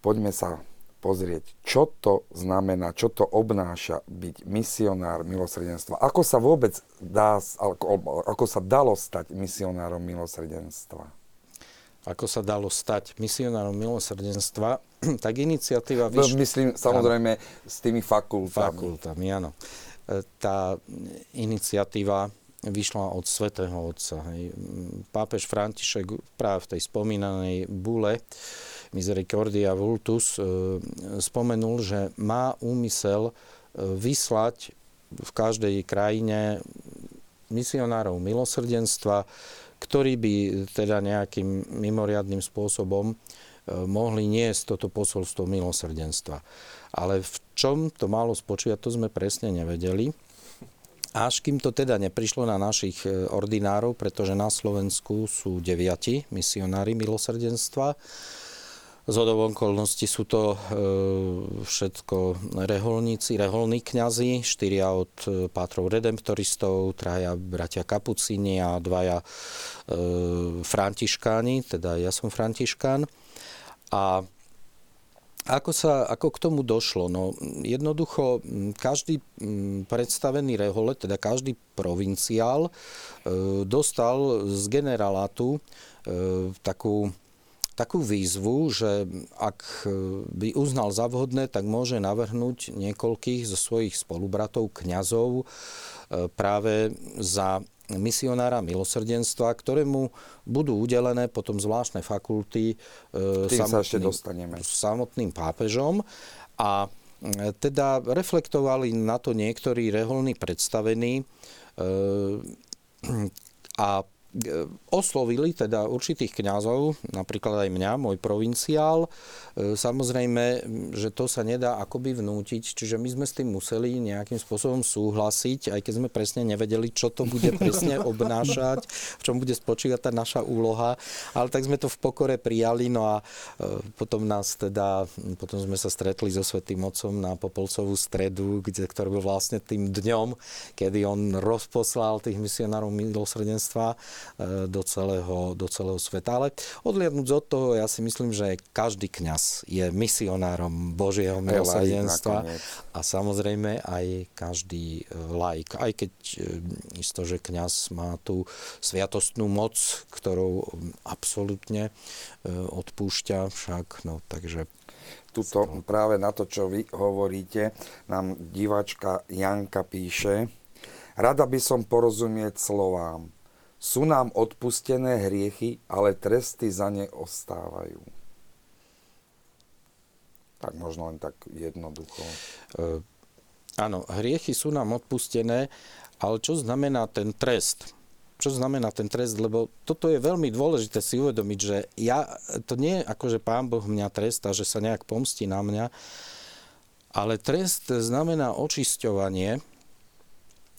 poďme sa pozrieť, čo to znamená, čo to obnáša byť misionár milosrdenstva. Ako sa vôbec dá, ako, sa dalo stať misionárom milosrdenstva? Ako sa dalo stať misionárom milosrdenstva, tak iniciatíva... Vyš... Myslím samozrejme s tými fakultami. Fakultami, áno. E, tá iniciatíva vyšla od svätého Otca. Pápež František práve v tej spomínanej bule Misericordia Vultus e, spomenul, že má úmysel e, vyslať v každej krajine misionárov milosrdenstva, ktorí by teda nejakým mimoriadným spôsobom e, mohli niesť toto posolstvo milosrdenstva. Ale v čom to malo spočívať, to sme presne nevedeli. Až kým to teda neprišlo na našich ordinárov, pretože na Slovensku sú deviati misionári milosrdenstva, z okolností sú to e, všetko reholníci, reholní kňazi, štyria od e, pátrov redemptoristov, traja bratia kapucíni a dvaja e, františkáni, teda ja som františkán. A ako, sa, ako k tomu došlo? No, jednoducho, každý predstavený rehole, teda každý provinciál, dostal z generálátu takú takú výzvu, že ak by uznal za vhodné, tak môže navrhnúť niekoľkých zo svojich spolubratov, kňazov e, práve za misionára milosrdenstva, ktorému budú udelené potom zvláštne fakulty e, samotným, samotným pápežom. A e, teda reflektovali na to niektorí reholní predstavení a E, oslovili teda určitých kňazov, napríklad aj mňa, môj provinciál. E, samozrejme, že to sa nedá akoby vnútiť, čiže my sme s tým museli nejakým spôsobom súhlasiť, aj keď sme presne nevedeli, čo to bude presne obnášať, v čom bude spočívať tá naša úloha, ale tak sme to v pokore prijali, no a e, potom nás teda, potom sme sa stretli so Svetým Otcom na Popolcovú stredu, kde, ktorý bol vlastne tým dňom, kedy on rozposlal tých misionárov milosrdenstva do celého, do celého sveta. Ale odliadnúť od toho, ja si myslím, že každý kňaz je misionárom Božieho milosrdenstva a samozrejme aj každý laik. Aj keď isto, že kňaz má tú sviatostnú moc, ktorou absolútne odpúšťa však, no takže tuto práve na to, čo vy hovoríte, nám diváčka Janka píše, rada by som porozumieť slovám. Sú nám odpustené hriechy, ale tresty za ne ostávajú. Tak možno len tak jednoducho. E, áno, hriechy sú nám odpustené, ale čo znamená ten trest? čo znamená ten trest, lebo toto je veľmi dôležité si uvedomiť, že ja, to nie je ako, že pán Boh mňa trestá, že sa nejak pomstí na mňa, ale trest znamená očisťovanie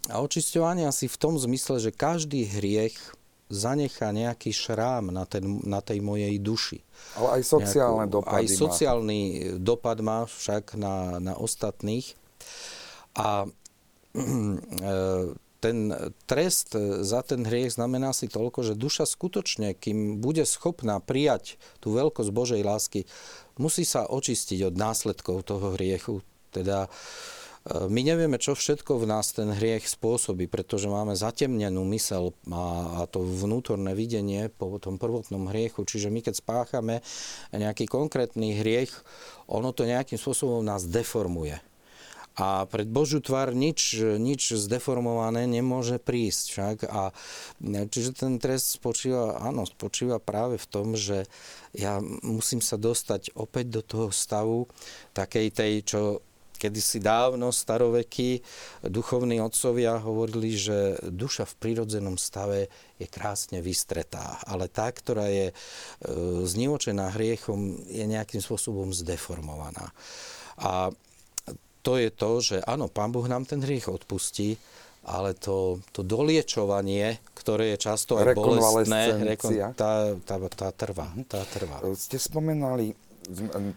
a očisťovanie asi v tom zmysle, že každý hriech zanechá nejaký šrám na, ten, na tej mojej duši. Ale aj sociálne Nejakú, dopady Aj sociálny má. dopad má však na, na ostatných. A ten trest za ten hriech znamená si toľko, že duša skutočne, kým bude schopná prijať tú veľkosť Božej lásky, musí sa očistiť od následkov toho hriechu. Teda e, my nevieme, čo všetko v nás ten hriech spôsobí, pretože máme zatemnenú mysel a, to vnútorné videnie po tom prvotnom hriechu. Čiže my keď spáchame nejaký konkrétny hriech, ono to nejakým spôsobom nás deformuje. A pred Božiu tvár nič, nič zdeformované nemôže prísť však. A, čiže ten trest spočíva, áno, spočíva práve v tom, že ja musím sa dostať opäť do toho stavu takej tej, čo kedysi dávno staroveky duchovní otcovia hovorili, že duša v prírodzenom stave je krásne vystretá, ale tá, ktorá je e, znivočená hriechom, je nejakým spôsobom zdeformovaná. A to je to, že áno, Pán Boh nám ten hriech odpustí, ale to, to doliečovanie, ktoré je často aj bolestné, rekon, tá, tá, tá trvá. Tá trvá. Ste spomenali,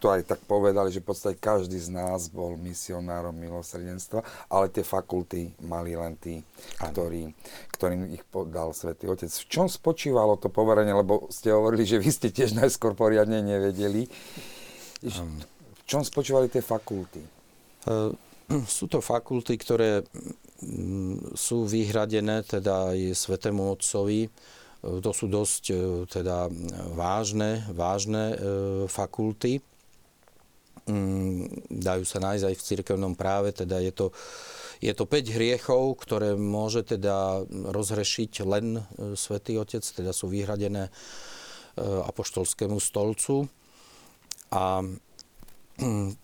to aj tak povedali, že v podstate každý z nás bol misionárom milosrdenstva, ale tie fakulty mali len tí, ktorí, ktorým ich podal Svetý Otec. V čom spočívalo to poverenie, lebo ste hovorili, že vy ste tiež najskôr poriadne nevedeli. V čom spočívali tie fakulty? Ehm, sú to fakulty, ktoré mm, sú vyhradené teda aj Svetému Otcovi. To sú dosť e, teda vážne, vážne e, fakulty. Mm, dajú sa nájsť aj v cirkevnom práve, teda je to, je to 5 hriechov, ktoré môže teda rozhrešiť len e, Svetý Otec, teda sú vyhradené apoštolskému stolcu. A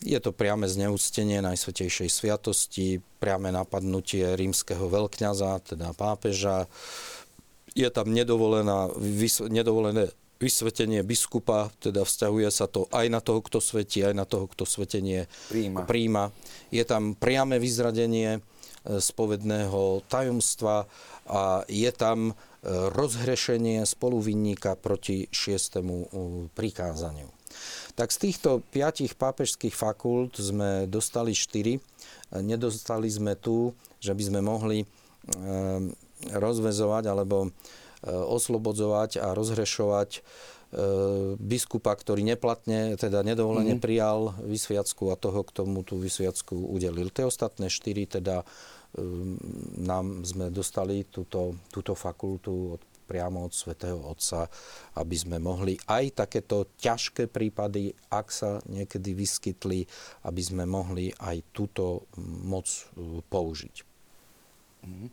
je to priame zneúctenie Najsvetejšej sviatosti, priame napadnutie rímskeho veľkňaza, teda pápeža. Je tam nedovolená, nedovolené vysvetenie biskupa, teda vzťahuje sa to aj na toho, kto svetí, aj na toho, kto svetenie príjma. príjma. Je tam priame vyzradenie e, spovedného tajomstva a je tam e, rozhrešenie spoluvinníka proti šiestému prikázaniu. Tak z týchto piatich pápežských fakult sme dostali štyri. Nedostali sme tu, že by sme mohli rozvezovať alebo e, oslobodzovať a rozhrešovať e, biskupa, ktorý neplatne, teda nedovolene mm-hmm. prijal vysviacku a toho, k tomu tú vysviacku udelil. Tie ostatné štyri teda ehm, nám sme dostali túto, túto fakultu od priamo od svätého Otca, aby sme mohli aj takéto ťažké prípady, ak sa niekedy vyskytli, aby sme mohli aj túto moc e, použiť. Mhm.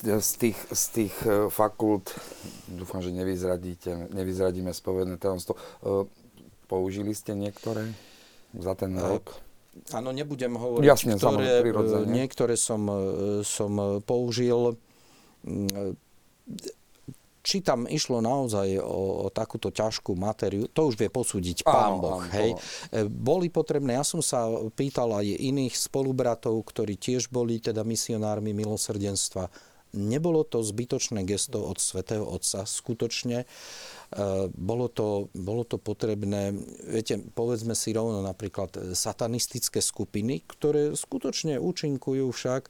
Z tých, z tých e, fakult, dúfam, že nevyzradíme spovedné tajomstvo, e, použili ste niektoré za ten rok? Áno, nebudem hovoriť, Jasne, ktoré, niektoré som, som použil či tam išlo naozaj o, o takúto ťažkú matériu, to už vie posúdiť pán áno, Boh. Áno, hej. Áno. Boli potrebné, ja som sa pýtal aj iných spolubratov, ktorí tiež boli teda misionármi milosrdenstva. Nebolo to zbytočné gesto od svätého Otca, skutočne. bolo to, bolo to potrebné, viete, povedzme si rovno napríklad satanistické skupiny, ktoré skutočne účinkujú však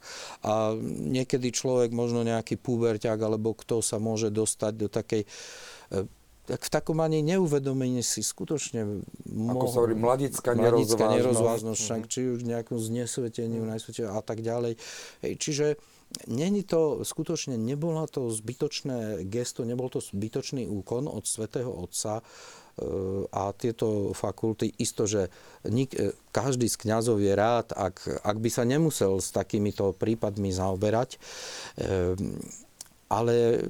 a niekedy človek, možno nejaký puberťák alebo kto sa môže dostať do takej tak v takom ani neuvedomení si skutočne Ako sa hovorí, mladická nerozvážnosť. nerozvážnosť, však, či už nejakom znesveteniu, mm. a tak ďalej. Hej, čiže Není to, skutočne nebola to zbytočné gesto, nebol to zbytočný úkon od svätého Otca e, a tieto fakulty, isto, že nik, e, každý z kňazov je rád, ak, ak by sa nemusel s takýmito prípadmi zaoberať, e, ale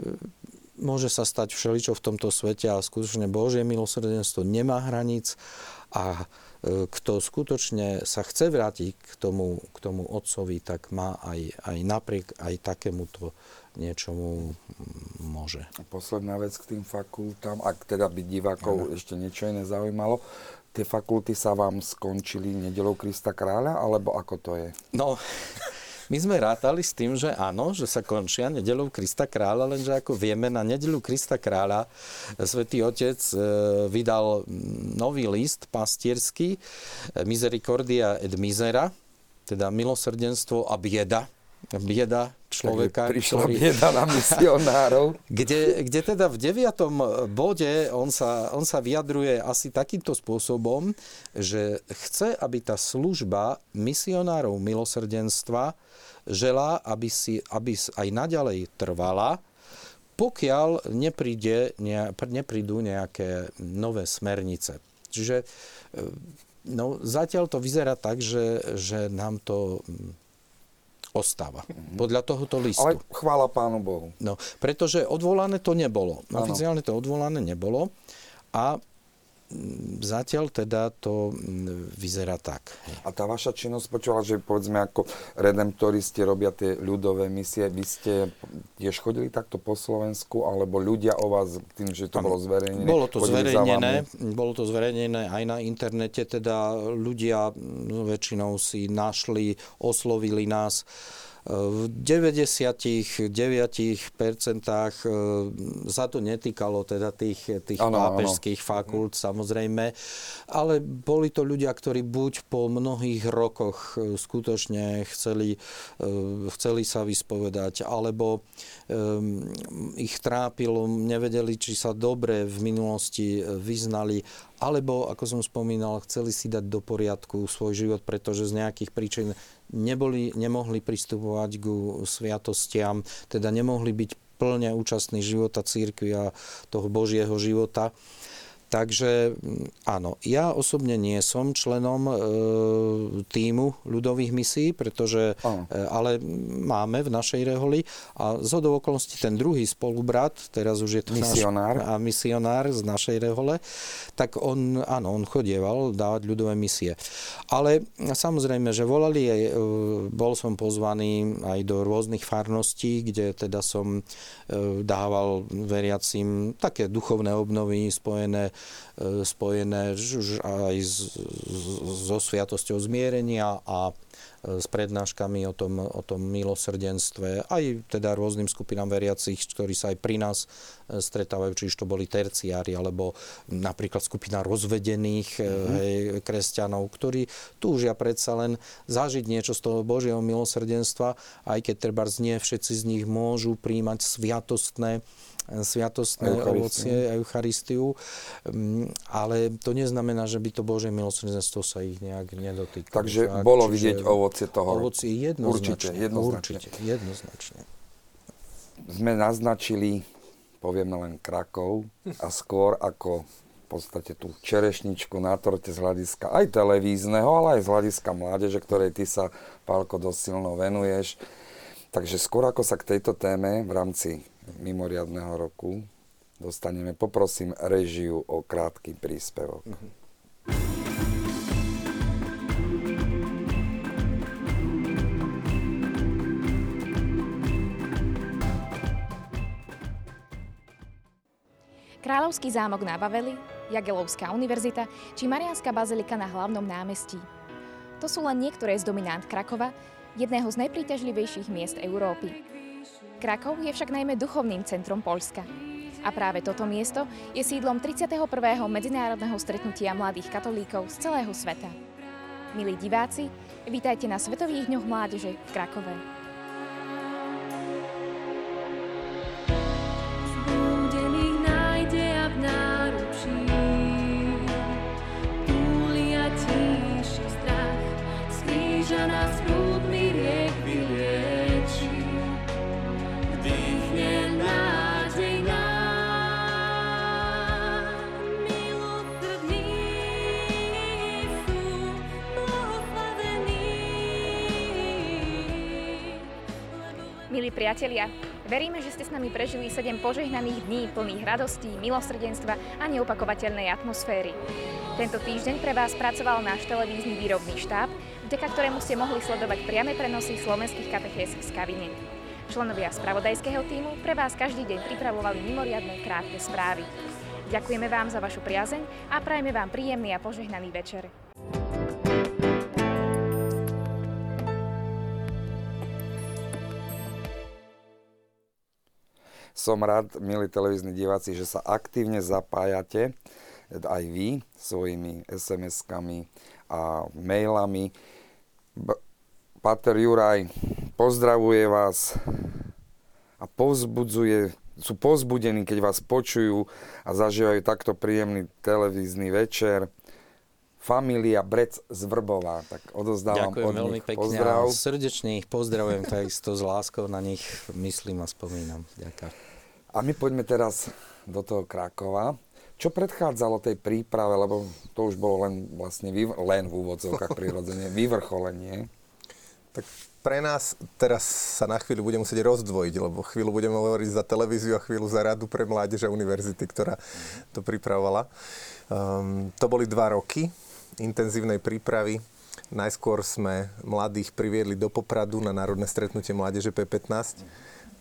môže sa stať všeličo v tomto svete a skutočne Božie milosrdenstvo nemá hranic a kto skutočne sa chce vrátiť k tomu, k tomu otcovi, tak má aj, aj napriek aj takémuto niečomu môže. A posledná vec k tým fakultám, ak teda by divákov ano. ešte niečo iné zaujímalo, tie fakulty sa vám skončili nedelou Krista kráľa, alebo ako to je? No, my sme rátali s tým, že áno, že sa končia nedelou Krista kráľa, lenže ako vieme, na nedelu Krista kráľa svätý Otec e, vydal nový list pastierský e, Misericordia et Misera, teda milosrdenstvo a bieda, bieda človeka. Takže prišla ktorý, bieda na misionárov. Kde, kde teda v deviatom bode on sa, on sa vyjadruje asi takýmto spôsobom, že chce, aby tá služba misionárov milosrdenstva želá, aby, si, aby aj naďalej trvala, pokiaľ nepríde, ne, neprídu nejaké nové smernice. Čiže e, no, zatiaľ to vyzerá tak, že, že nám to mm, ostáva. Mhm. Podľa tohoto listu. Ale chvála Pánu Bohu. No, pretože odvolané to nebolo. Oficiálne to odvolané nebolo. A zatiaľ teda to mm, vyzerá tak. A tá vaša činnosť počula, že povedzme ako redemptoristi robia tie ľudové misie, vy ste tiež chodili takto po Slovensku, alebo ľudia o vás, tým, že to bolo zverejnené? Bolo to zverejnené, bolo to zverejnené aj na internete, teda ľudia no, väčšinou si našli, oslovili nás v 99% sa to netýkalo teda tých, tých ano, pápežských ano. fakult samozrejme, ale boli to ľudia, ktorí buď po mnohých rokoch e, skutočne chceli, e, chceli sa vyspovedať, alebo ich trápilo, nevedeli, či sa dobre v minulosti vyznali, alebo, ako som spomínal, chceli si dať do poriadku svoj život, pretože z nejakých príčin neboli, nemohli pristupovať ku sviatostiam, teda nemohli byť plne účastní života církvy a toho Božieho života. Takže mm, áno, ja osobne nie som členom e, týmu ľudových misí, pretože, e, ale máme v našej reholi a z okolností ten druhý spolubrat, teraz už je to misionár. Náš, a misionár z našej rehole, tak on, áno, on chodieval dávať ľudové misie. Ale samozrejme, že volali, aj, e, bol som pozvaný aj do rôznych farností, kde teda som e, dával veriacim také duchovné obnovy spojené spojené aj so sviatosťou zmierenia a e, s prednáškami o tom, o tom milosrdenstve, aj teda rôznym skupinám veriacich, ktorí sa aj pri nás e, stretávajú, či už to boli terciári, alebo napríklad skupina rozvedených mm-hmm. hej, kresťanov, ktorí túžia predsa len zažiť niečo z toho Božieho milosrdenstva, aj keď treba nie všetci z nich môžu príjmať sviatostné sviatostné ovocie, Eucharistiu, mm, ale to neznamená, že by to Božie milosrdenstvo sa ich nejak nedotýkalo. Takže tak, bolo čiže vidieť ovocie toho Ovocie jednoznačne. Určite, jednoznačne. Určite, jednoznačne. Sme naznačili, povieme len Krakov a skôr ako v podstate tú čerešničku na torte z hľadiska aj televízneho, ale aj z hľadiska mládeže, ktorej ty sa, Pálko, dosť silno venuješ. Takže skôr ako sa k tejto téme v rámci mimoriadného roku dostaneme. Poprosím režiu o krátky príspevok. Mm-hmm. Kráľovský zámok na Baveli, Jagelovská univerzita či Marianská bazilika na hlavnom námestí. To sú len niektoré z dominant Krakova, jedného z najpríťažlivejších miest Európy. Krakov je však najmä duchovným centrom Polska. A práve toto miesto je sídlom 31. medzinárodného stretnutia mladých katolíkov z celého sveta. Milí diváci, vítajte na Svetových dňoch mládeže v Krakove. Milí priatelia, veríme, že ste s nami prežili 7 požehnaných dní plných radostí, milosrdenstva a neopakovateľnej atmosféry. Tento týždeň pre vás pracoval náš televízny výrobný štáb, vďaka ktorému ste mohli sledovať priame prenosy slovenských katechés z kabine. Členovia spravodajského týmu pre vás každý deň pripravovali mimoriadne krátke správy. Ďakujeme vám za vašu priazeň a prajeme vám príjemný a požehnaný večer. Som rád, milí televízni diváci, že sa aktívne zapájate aj vy svojimi SMS-kami a mailami. Pater Juraj pozdravuje vás a povzbudzuje, sú pozbudení, keď vás počujú a zažívajú takto príjemný televízny večer. Familia Brec z Vrbová. Tak odozdávam Ďakujem od veľmi nich pekne pozdrav. a srdečne ich pozdravujem takisto s láskou na nich myslím a spomínam. Ďakujem. A my poďme teraz do toho Krakova. Čo predchádzalo tej príprave, lebo to už bolo len vlastne len v úvodzovkách prirodzene, vyvrcholenie. Tak pre nás teraz sa na chvíľu budeme musieť rozdvojiť, lebo chvíľu budeme hovoriť za televíziu a chvíľu za radu pre mládež a univerzity, ktorá to pripravovala. Um, to boli dva roky intenzívnej prípravy. Najskôr sme mladých priviedli do Popradu na Národné stretnutie mládeže P15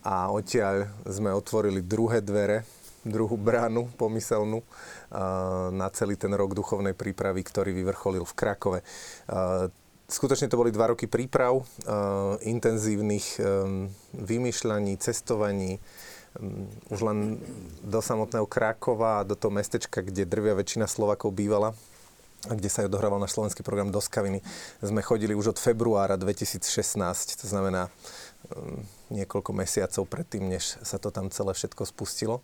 a odtiaľ sme otvorili druhé dvere, druhú bránu pomyselnú na celý ten rok duchovnej prípravy, ktorý vyvrcholil v Krakove. Skutočne to boli dva roky príprav, intenzívnych vymýšľaní, cestovaní, už len do samotného Krakova a do toho mestečka, kde drvia väčšina Slovakov bývala, kde sa odohrával náš slovenský program Doskaviny, sme chodili už od februára 2016, to znamená niekoľko mesiacov predtým, než sa to tam celé všetko spustilo.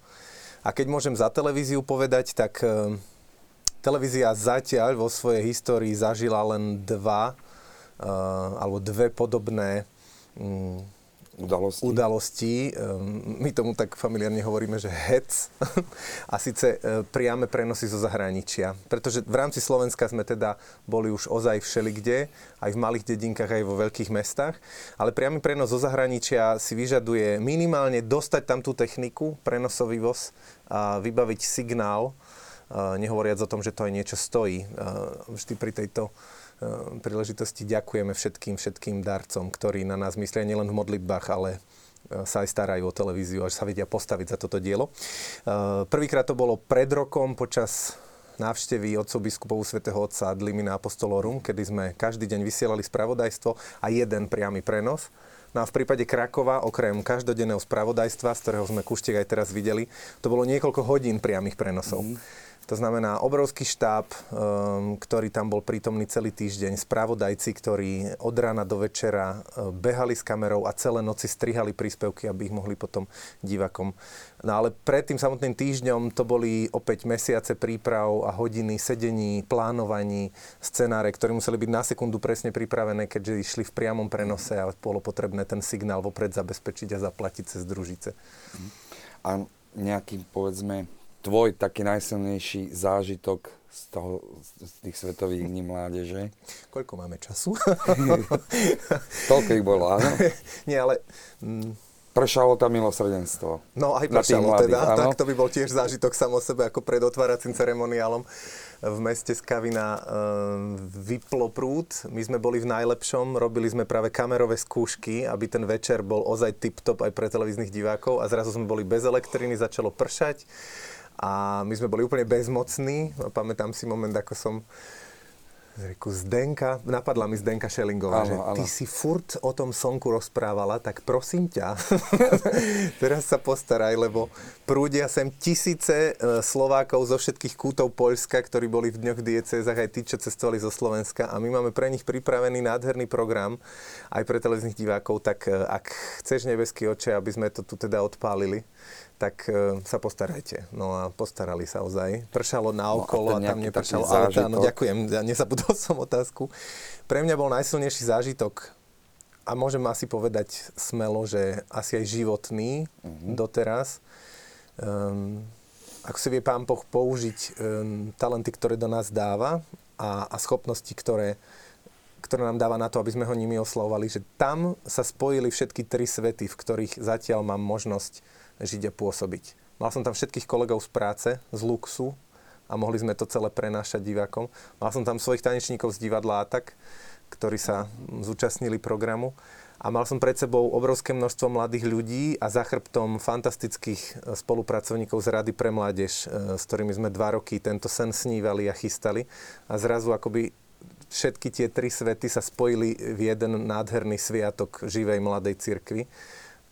A keď môžem za televíziu povedať, tak televízia zatiaľ vo svojej histórii zažila len dva alebo dve podobné udalosti. udalosti. My tomu tak familiárne hovoríme, že HEC. A síce priame prenosy zo zahraničia. Pretože v rámci Slovenska sme teda boli už ozaj všelikde, aj v malých dedinkách, aj vo veľkých mestách. Ale priamy prenos zo zahraničia si vyžaduje minimálne dostať tam tú techniku, prenosový voz a vybaviť signál, nehovoriac o tom, že to aj niečo stojí. Vždy pri tejto Ehm, príležitosti ďakujeme všetkým, všetkým darcom, ktorí na nás myslia nielen v modlitbách, ale e, sa aj starajú o televíziu, až sa vedia postaviť za toto dielo. Ehm, prvýkrát to bolo pred rokom počas návštevy otcov biskupovú svätého Otca Dlimina Apostolorum, kedy sme každý deň vysielali spravodajstvo a jeden priamy prenos. No a v prípade Krakova, okrem každodenného spravodajstva, z ktorého sme kuštek aj teraz videli, to bolo niekoľko hodín priamých prenosov. Mm. To znamená obrovský štáb, um, ktorý tam bol prítomný celý týždeň, spravodajci, ktorí od rána do večera uh, behali s kamerou a celé noci strihali príspevky, aby ich mohli potom divakom. No ale pred tým samotným týždňom to boli opäť mesiace príprav a hodiny sedení, plánovaní, scenáre, ktoré museli byť na sekundu presne pripravené, keďže išli v priamom prenose a bolo potrebné ten signál vopred zabezpečiť a zaplatiť cez družice. A nejaký, povedzme, tvoj taký najsilnejší zážitok z, toho, z tých svetových dní mládeže? Koľko máme času? Toľko ich bolo, áno? Nie, ale... Mm, pršalo tam milosrdenstvo. No aj pršalo mladých, teda, áno? tak to by bol tiež zážitok samo sebe, ako pred otváracím ceremoniálom v meste Skavina e, vyplo prúd. My sme boli v najlepšom, robili sme práve kamerové skúšky, aby ten večer bol ozaj tip-top aj pre televíznych divákov a zrazu sme boli bez elektriny, začalo pršať a my sme boli úplne bezmocní. Pamätám si moment, ako som Reku, Zdenka, napadla mi Zdenka Šelingová, áno, že áno. ty si furt o tom sonku rozprávala, tak prosím ťa, teraz sa postaraj, lebo prúdia sem tisíce e, Slovákov zo všetkých kútov Poľska, ktorí boli v dňoch diecézach, aj tí, čo cestovali zo Slovenska a my máme pre nich pripravený nádherný program aj pre televíznych divákov, tak e, ak chceš nebeský oče, aby sme to tu teda odpálili, tak uh, sa postarajte. No a postarali sa ozaj. Pršalo na okolo no a, a tam nepršalo. Ale áno, ďakujem, ja nezabudol som otázku. Pre mňa bol najsilnejší zážitok a môžem asi povedať smelo, že asi aj životný uh-huh. doteraz. Um, ako si vie pán Boh použiť um, talenty, ktoré do nás dáva a, a schopnosti, ktoré, ktoré nám dáva na to, aby sme ho nimi oslovovali, že tam sa spojili všetky tri svety, v ktorých zatiaľ mám možnosť žiť a pôsobiť. Mal som tam všetkých kolegov z práce, z Luxu a mohli sme to celé prenášať divákom. Mal som tam svojich tanečníkov z divadla Atak, ktorí sa zúčastnili programu. A mal som pred sebou obrovské množstvo mladých ľudí a za chrbtom fantastických e, spolupracovníkov z Rady pre mládež, e, s ktorými sme dva roky tento sen snívali a chystali. A zrazu akoby všetky tie tri svety sa spojili v jeden nádherný sviatok živej mladej cirkvi.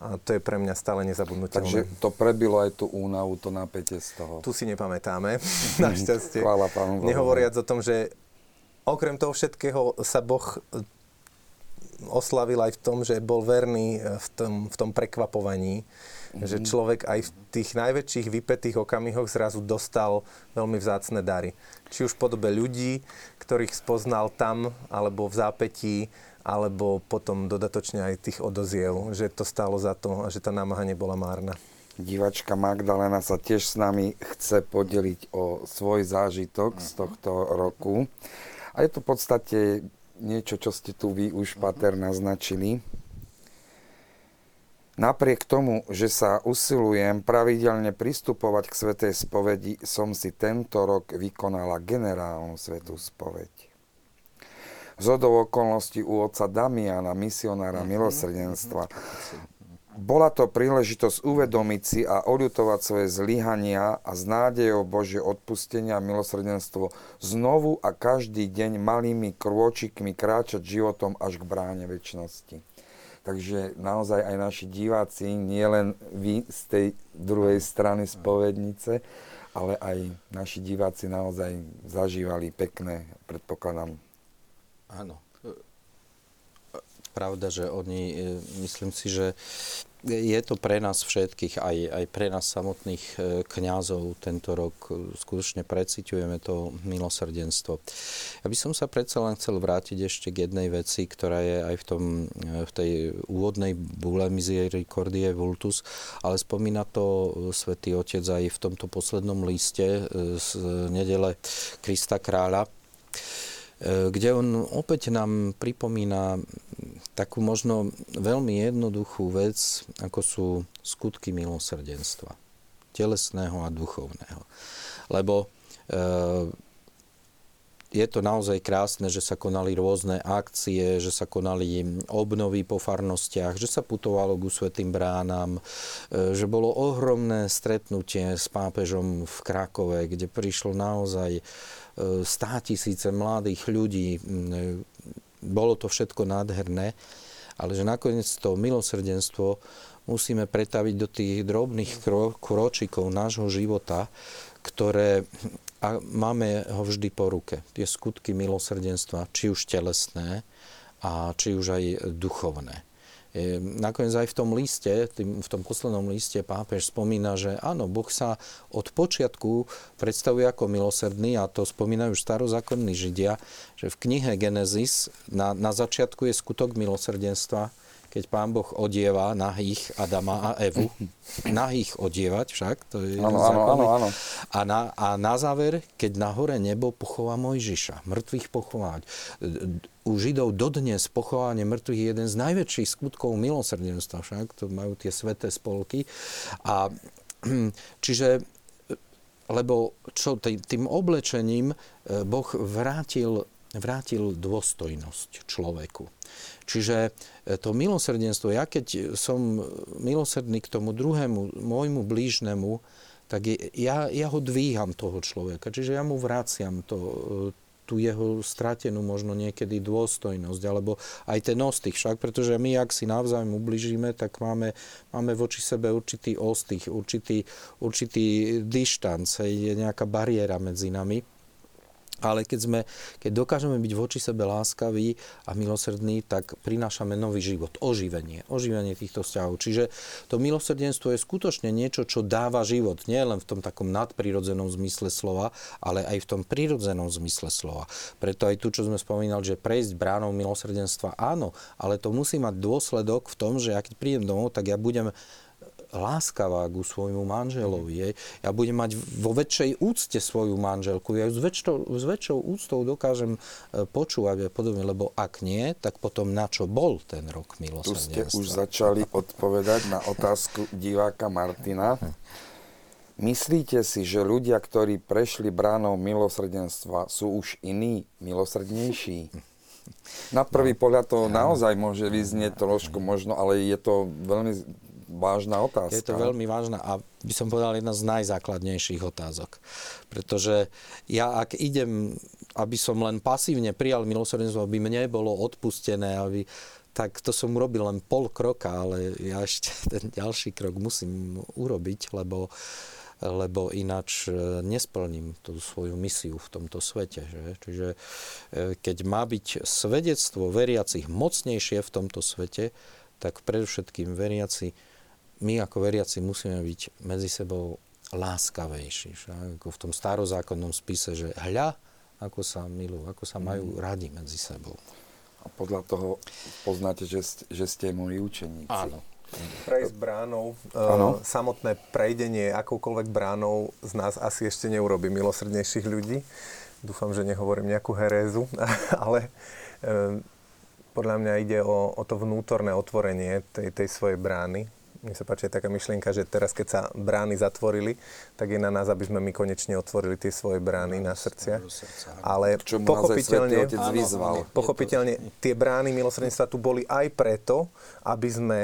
A to je pre mňa stále nezabudnutelné. Takže to prebilo aj tú únavu, to napätie z toho. Tu si nepamätáme, našťastie. Chvála Pánu Bohu. Nehovoriac o tom, že okrem toho všetkého sa Boh oslavil aj v tom, že bol verný v tom, v tom prekvapovaní. Mm-hmm. Že človek aj v tých najväčších vypetých okamihoch zrazu dostal veľmi vzácne dary. Či už v podobe ľudí, ktorých spoznal tam, alebo v zápetí alebo potom dodatočne aj tých odoziev, že to stálo za to a že tá námaha nebola márna. Divačka Magdalena sa tiež s nami chce podeliť o svoj zážitok z tohto roku. A je to v podstate niečo, čo ste tu vy už, Pater, naznačili. Napriek tomu, že sa usilujem pravidelne pristupovať k Svetej spovedi, som si tento rok vykonala generálnu Svetú spoveď zhodou okolností u otca Damiana, misionára mm-hmm. milosrdenstva. Bola to príležitosť uvedomiť si a oľutovať svoje zlyhania a s nádejou Božie odpustenia a milosrdenstvo znovu a každý deň malými krôčikmi kráčať životom až k bráne väčšnosti. Takže naozaj aj naši diváci, nielen vy z tej druhej strany spovednice, ale aj naši diváci naozaj zažívali pekné, predpokladám, Áno. Pravda, že oni, e, myslím si, že je to pre nás všetkých, aj, aj pre nás samotných e, kňazov tento rok e, skutočne preciťujeme to milosrdenstvo. Ja by som sa predsa len chcel vrátiť ešte k jednej veci, ktorá je aj v, tom, v tej úvodnej bule Misericordie Vultus, ale spomína to svätý Otec aj v tomto poslednom liste z nedele Krista kráľa E, kde on opäť nám pripomína takú možno veľmi jednoduchú vec, ako sú skutky milosrdenstva. Telesného a duchovného. Lebo e, je to naozaj krásne, že sa konali rôzne akcie, že sa konali obnovy po farnostiach, že sa putovalo ku svetým bránam, e, že bolo ohromné stretnutie s pápežom v Krakove, kde prišlo naozaj stá tisíce mladých ľudí. Bolo to všetko nádherné, ale že nakoniec to milosrdenstvo musíme pretaviť do tých drobných kročikov nášho života, ktoré a máme ho vždy po ruke. Tie skutky milosrdenstva, či už telesné, a či už aj duchovné. Nakoniec aj v tom liste, v tom poslednom liste pápež spomína, že áno, Boh sa od počiatku predstavuje ako milosrdný a to spomínajú starozákonní Židia, že v knihe Genesis na, na začiatku je skutok milosrdenstva, keď pán Boh odieva nahých Adama a Evu. Nahých odievať však, to je áno, áno, áno, áno. A, na, a na záver, keď na hore nebo pochová Mojžiša, mŕtvych pochovať. U Židov dodnes pochovanie mŕtvych je jeden z najväčších skutkov milosrdenstva, však to majú tie sveté spolky. A čiže lebo čo, tým oblečením e, Boh vrátil, vrátil dôstojnosť človeku. Čiže e, to milosrdenstvo, ja keď som milosrdný k tomu druhému, môjmu blížnemu, tak ja, ja ho dvíham toho človeka. Čiže ja mu vraciam to, e, tú jeho stratenú možno niekedy dôstojnosť, alebo aj ten ostých však, pretože my, ak si navzájom ubližíme, tak máme, máme voči sebe určitý ostých, určitý, určitý dištanc, je nejaká bariéra medzi nami. Ale keď, sme, keď dokážeme byť voči sebe láskaví a milosrdní, tak prinášame nový život, oživenie, oživenie týchto vzťahov. Čiže to milosrdenstvo je skutočne niečo, čo dáva život, nie len v tom takom nadprirodzenom zmysle slova, ale aj v tom prirodzenom zmysle slova. Preto aj tu, čo sme spomínali, že prejsť bránou milosrdenstva, áno, ale to musí mať dôsledok v tom, že ja keď prídem domov, tak ja budem láskavá ku svojmu manželovi. Je. Ja budem mať vo väčšej úcte svoju manželku. Ja ju s väčšou, s väčšou úctou dokážem e, počúvať a podobne, lebo ak nie, tak potom na čo bol ten rok milosrdenstva? Tu ste už začali odpovedať na otázku diváka Martina. Myslíte si, že ľudia, ktorí prešli bránou milosrdenstva, sú už iní, milosrdnejší? Na prvý pohľad to naozaj môže vyznieť trošku možno, ale je to veľmi vážna otázka. Je to veľmi vážna a by som povedal jedna z najzákladnejších otázok. Pretože ja ak idem, aby som len pasívne prijal milosrdenstvo, aby mne bolo odpustené, aby, tak to som urobil len pol kroka, ale ja ešte ten ďalší krok musím urobiť, lebo lebo ináč e, nesplním tú svoju misiu v tomto svete. Že? Čiže e, keď má byť svedectvo veriacich mocnejšie v tomto svete, tak predovšetkým veriaci my ako veriaci musíme byť medzi sebou láskavejší. Však? Ako v tom starozákonnom spise, že hľa, ako sa milujú, ako sa majú mm. radi medzi sebou. A podľa toho poznáte, že, že ste moji učeníci. Áno. Prejsť bránou, uh, samotné prejdenie akoukoľvek bránou z nás asi ešte neurobi milosrdnejších ľudí. Dúfam, že nehovorím nejakú herézu, ale uh, podľa mňa ide o, o to vnútorné otvorenie tej, tej svojej brány, mne sa páči taká myšlienka, že teraz, keď sa brány zatvorili, tak je na nás, aby sme my konečne otvorili tie svoje brány na srdcia. Ale pochopiteľne, pochopiteľne tie brány milosrdenstva tu boli aj preto, aby sme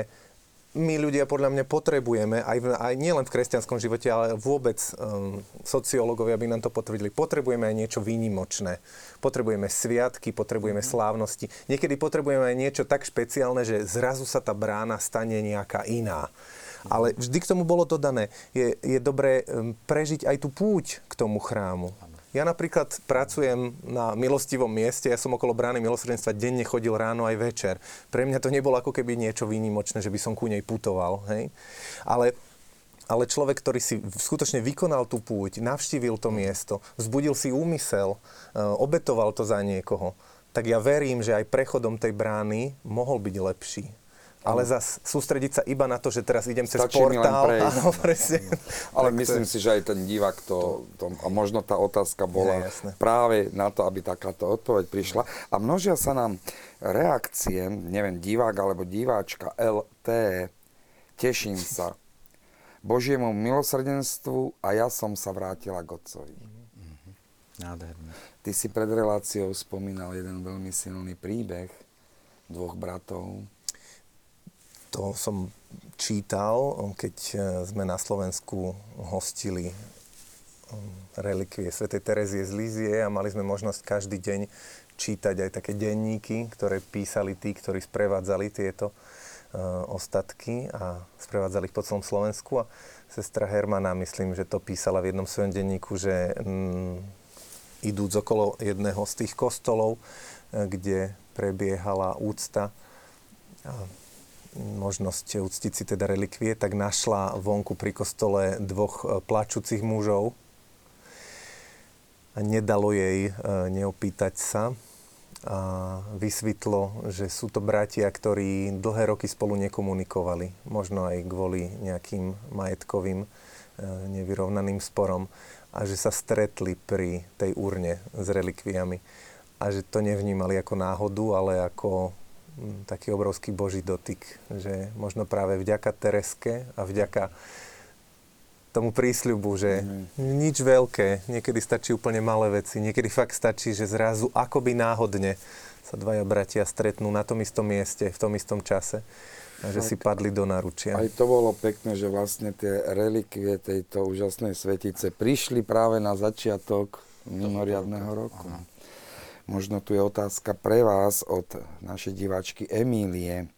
my ľudia podľa mňa potrebujeme, aj, v, aj nielen v kresťanskom živote, ale vôbec um, sociológovia by nám to potvrdili, potrebujeme aj niečo výnimočné. Potrebujeme sviatky, potrebujeme mhm. slávnosti. Niekedy potrebujeme aj niečo tak špeciálne, že zrazu sa tá brána stane nejaká iná. Ale vždy k tomu bolo dodané, je, je dobré um, prežiť aj tú púť k tomu chrámu. Ja napríklad pracujem na milostivom mieste, ja som okolo brány milosrdenstva denne chodil ráno aj večer. Pre mňa to nebolo ako keby niečo výnimočné, že by som ku nej putoval. Hej? Ale ale človek, ktorý si skutočne vykonal tú púť, navštívil to miesto, vzbudil si úmysel, e, obetoval to za niekoho, tak ja verím, že aj prechodom tej brány mohol byť lepší. Ale zas sústrediť sa iba na to, že teraz idem cez Stačí portál. Áno, presne. Ale myslím to... si, že aj ten divák to, to, a možno tá otázka bola Je, práve na to, aby takáto odpoveď prišla. A množia sa nám reakcie, neviem, divák alebo diváčka LT, teším sa Božiemu milosrdenstvu a ja som sa vrátila k Otcovi. Mm-hmm. Nádherné. Ty si pred reláciou spomínal jeden veľmi silný príbeh dvoch bratov, to som čítal, keď e, sme na Slovensku hostili um, relikvie Sv. Terezie z Lízie a mali sme možnosť každý deň čítať aj také denníky, ktoré písali tí, ktorí sprevádzali tieto uh, ostatky a sprevádzali ich po celom Slovensku. A sestra Hermana, myslím, že to písala v jednom svojom denníku, že mm, idúc okolo jedného z tých kostolov, e, kde prebiehala úcta možnosť uctiť si teda relikvie, tak našla vonku pri kostole dvoch e, plačúcich mužov. A nedalo jej e, neopýtať sa. A vysvetlo, že sú to bratia, ktorí dlhé roky spolu nekomunikovali, možno aj kvôli nejakým majetkovým e, nevyrovnaným sporom. A že sa stretli pri tej urne s relikviami. A že to nevnímali ako náhodu, ale ako taký obrovský boží dotyk, že možno práve vďaka Tereske a vďaka tomu prísľubu, že mm-hmm. nič veľké, niekedy stačí úplne malé veci, niekedy fakt stačí, že zrazu akoby náhodne sa dvaja bratia stretnú na tom istom mieste, v tom istom čase a že tak, si padli do naručia. Aj to bolo pekné, že vlastne tie relikvie tejto úžasnej svetice prišli práve na začiatok mimoriadného roku. Aha. Možno tu je otázka pre vás od našej diváčky Emílie.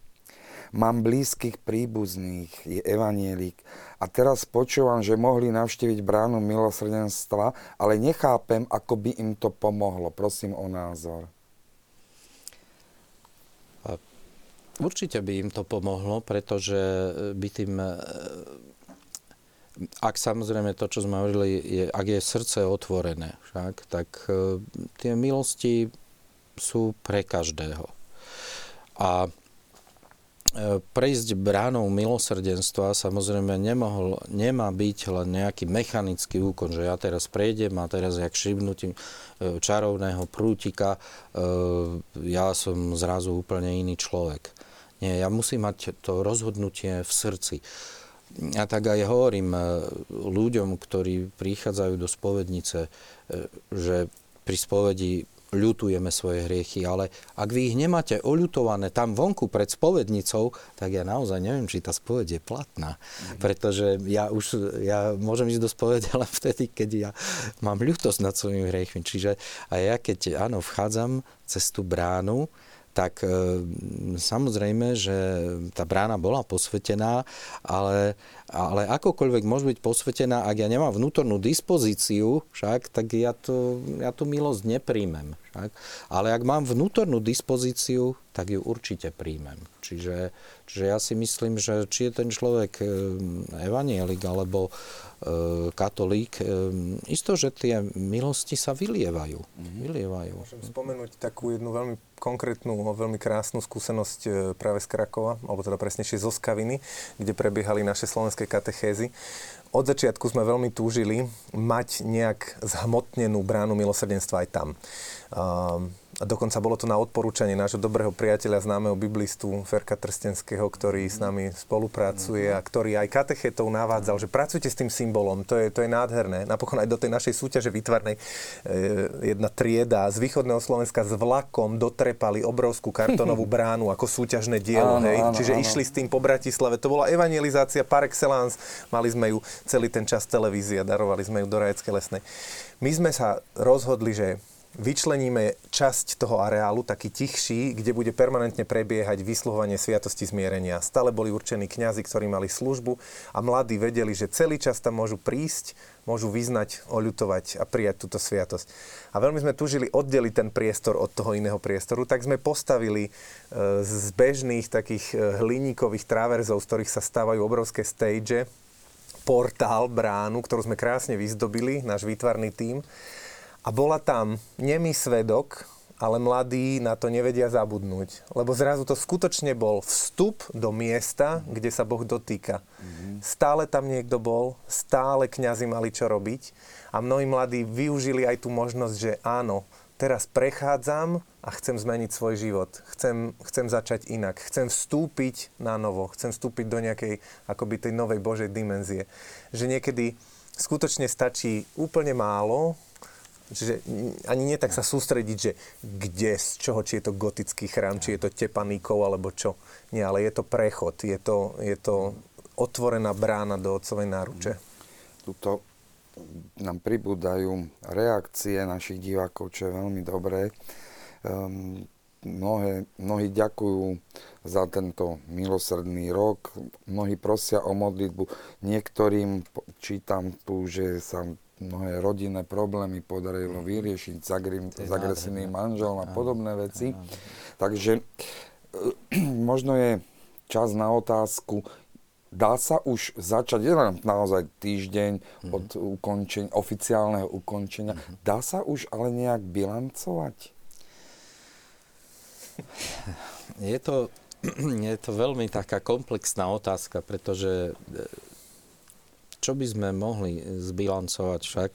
Mám blízkych príbuzných, je evanielik a teraz počúvam, že mohli navštíviť bránu milosrdenstva, ale nechápem, ako by im to pomohlo. Prosím o názor. Určite by im to pomohlo, pretože by tým ak samozrejme to, čo sme hovorili, je, ak je srdce otvorené, však, tak e, tie milosti sú pre každého. A e, prejsť bránou milosrdenstva samozrejme nemohol, nemá byť len nejaký mechanický úkon, že ja teraz prejdem a teraz jak šibnutím e, čarovného prútika ja som zrazu úplne iný človek. Nie, ja musím mať to rozhodnutie v srdci. A tak aj hovorím e, ľuďom, ktorí prichádzajú do spovednice, e, že pri spovedi ľutujeme svoje hriechy, ale ak vy ich nemáte oľutované tam vonku pred spovednicou, tak ja naozaj neviem, či tá spoved je platná. Mm. Pretože ja už, ja môžem ísť do spovede len vtedy, keď ja mám ľutosť nad svojimi hriechmi. Čiže aj ja, keď áno, vchádzam cez tú bránu, tak e, samozrejme, že tá brána bola posvetená, ale, ale akokoľvek môže byť posvetená, ak ja nemám vnútornú dispozíciu, však, tak ja, to, ja tú milosť nepríjmem. Však. Ale ak mám vnútornú dispozíciu, tak ju určite príjmem. Čiže, čiže ja si myslím, že či je ten človek e, evanielik alebo E, katolík, e, isto, že tie milosti sa vylievajú. Mm-hmm. vylievajú. Môžem spomenúť takú jednu veľmi konkrétnu, veľmi krásnu skúsenosť e, práve z Krakova, alebo teda presnejšie zo Skaviny, kde prebiehali naše slovenské katechézy. Od začiatku sme veľmi túžili mať nejak zhmotnenú bránu milosrdenstva aj tam. Um, a dokonca bolo to na odporúčanie nášho dobrého priateľa, známeho biblistu Ferka Trstenského, ktorý s nami spolupracuje a ktorý aj katechetov navádzal, že pracujte s tým symbolom, to je, to je nádherné. Napokon aj do tej našej súťaže vytvarnej e, jedna trieda z východného Slovenska s vlakom dotrepali obrovskú kartonovú bránu ako súťažné dielo. Áno, hej? Áno, Čiže áno. išli s tým po Bratislave. To bola evangelizácia par excellence. Mali sme ju celý ten čas televízia, darovali sme ju do Rajeckej lesnej. My sme sa rozhodli, že vyčleníme časť toho areálu, taký tichší, kde bude permanentne prebiehať vysluhovanie sviatosti zmierenia. Stále boli určení kňazi, ktorí mali službu a mladí vedeli, že celý čas tam môžu prísť, môžu vyznať, oľutovať a prijať túto sviatosť. A veľmi sme tužili oddeliť ten priestor od toho iného priestoru, tak sme postavili e, z bežných takých e, hliníkových traverzov, z ktorých sa stávajú obrovské stage, portál, bránu, ktorú sme krásne vyzdobili, náš výtvarný tím a bola tam nemý svedok, ale mladí na to nevedia zabudnúť. Lebo zrazu to skutočne bol vstup do miesta, kde sa Boh dotýka. Mm-hmm. Stále tam niekto bol, stále kňazi mali čo robiť a mnohí mladí využili aj tú možnosť, že áno, teraz prechádzam a chcem zmeniť svoj život. Chcem, chcem začať inak. Chcem vstúpiť na novo. Chcem vstúpiť do nejakej akoby tej novej Božej dimenzie. Že niekedy skutočne stačí úplne málo, Čiže ani nie tak sa sústrediť, že kde, z čoho, či je to gotický chrám, či je to tepaníkov, alebo čo. Nie, ale je to prechod, je to, je to otvorená brána do otcovej náruče. Tuto nám pribúdajú reakcie našich divákov, čo je veľmi dobré. Um, mnohé, mnohí ďakujú za tento milosrdný rok, mnohí prosia o modlitbu. Niektorým čítam tu, že sa mnohé rodinné problémy podarilo vyriešiť s, agri- s agresívnym manželom a podobné veci. Takže možno je čas na otázku, dá sa už začať, je naozaj týždeň mm-hmm. od ukončenia, oficiálneho ukončenia, mm-hmm. dá sa už ale nejak bilancovať? Je to, je to veľmi taká komplexná otázka, pretože čo by sme mohli zbilancovať však?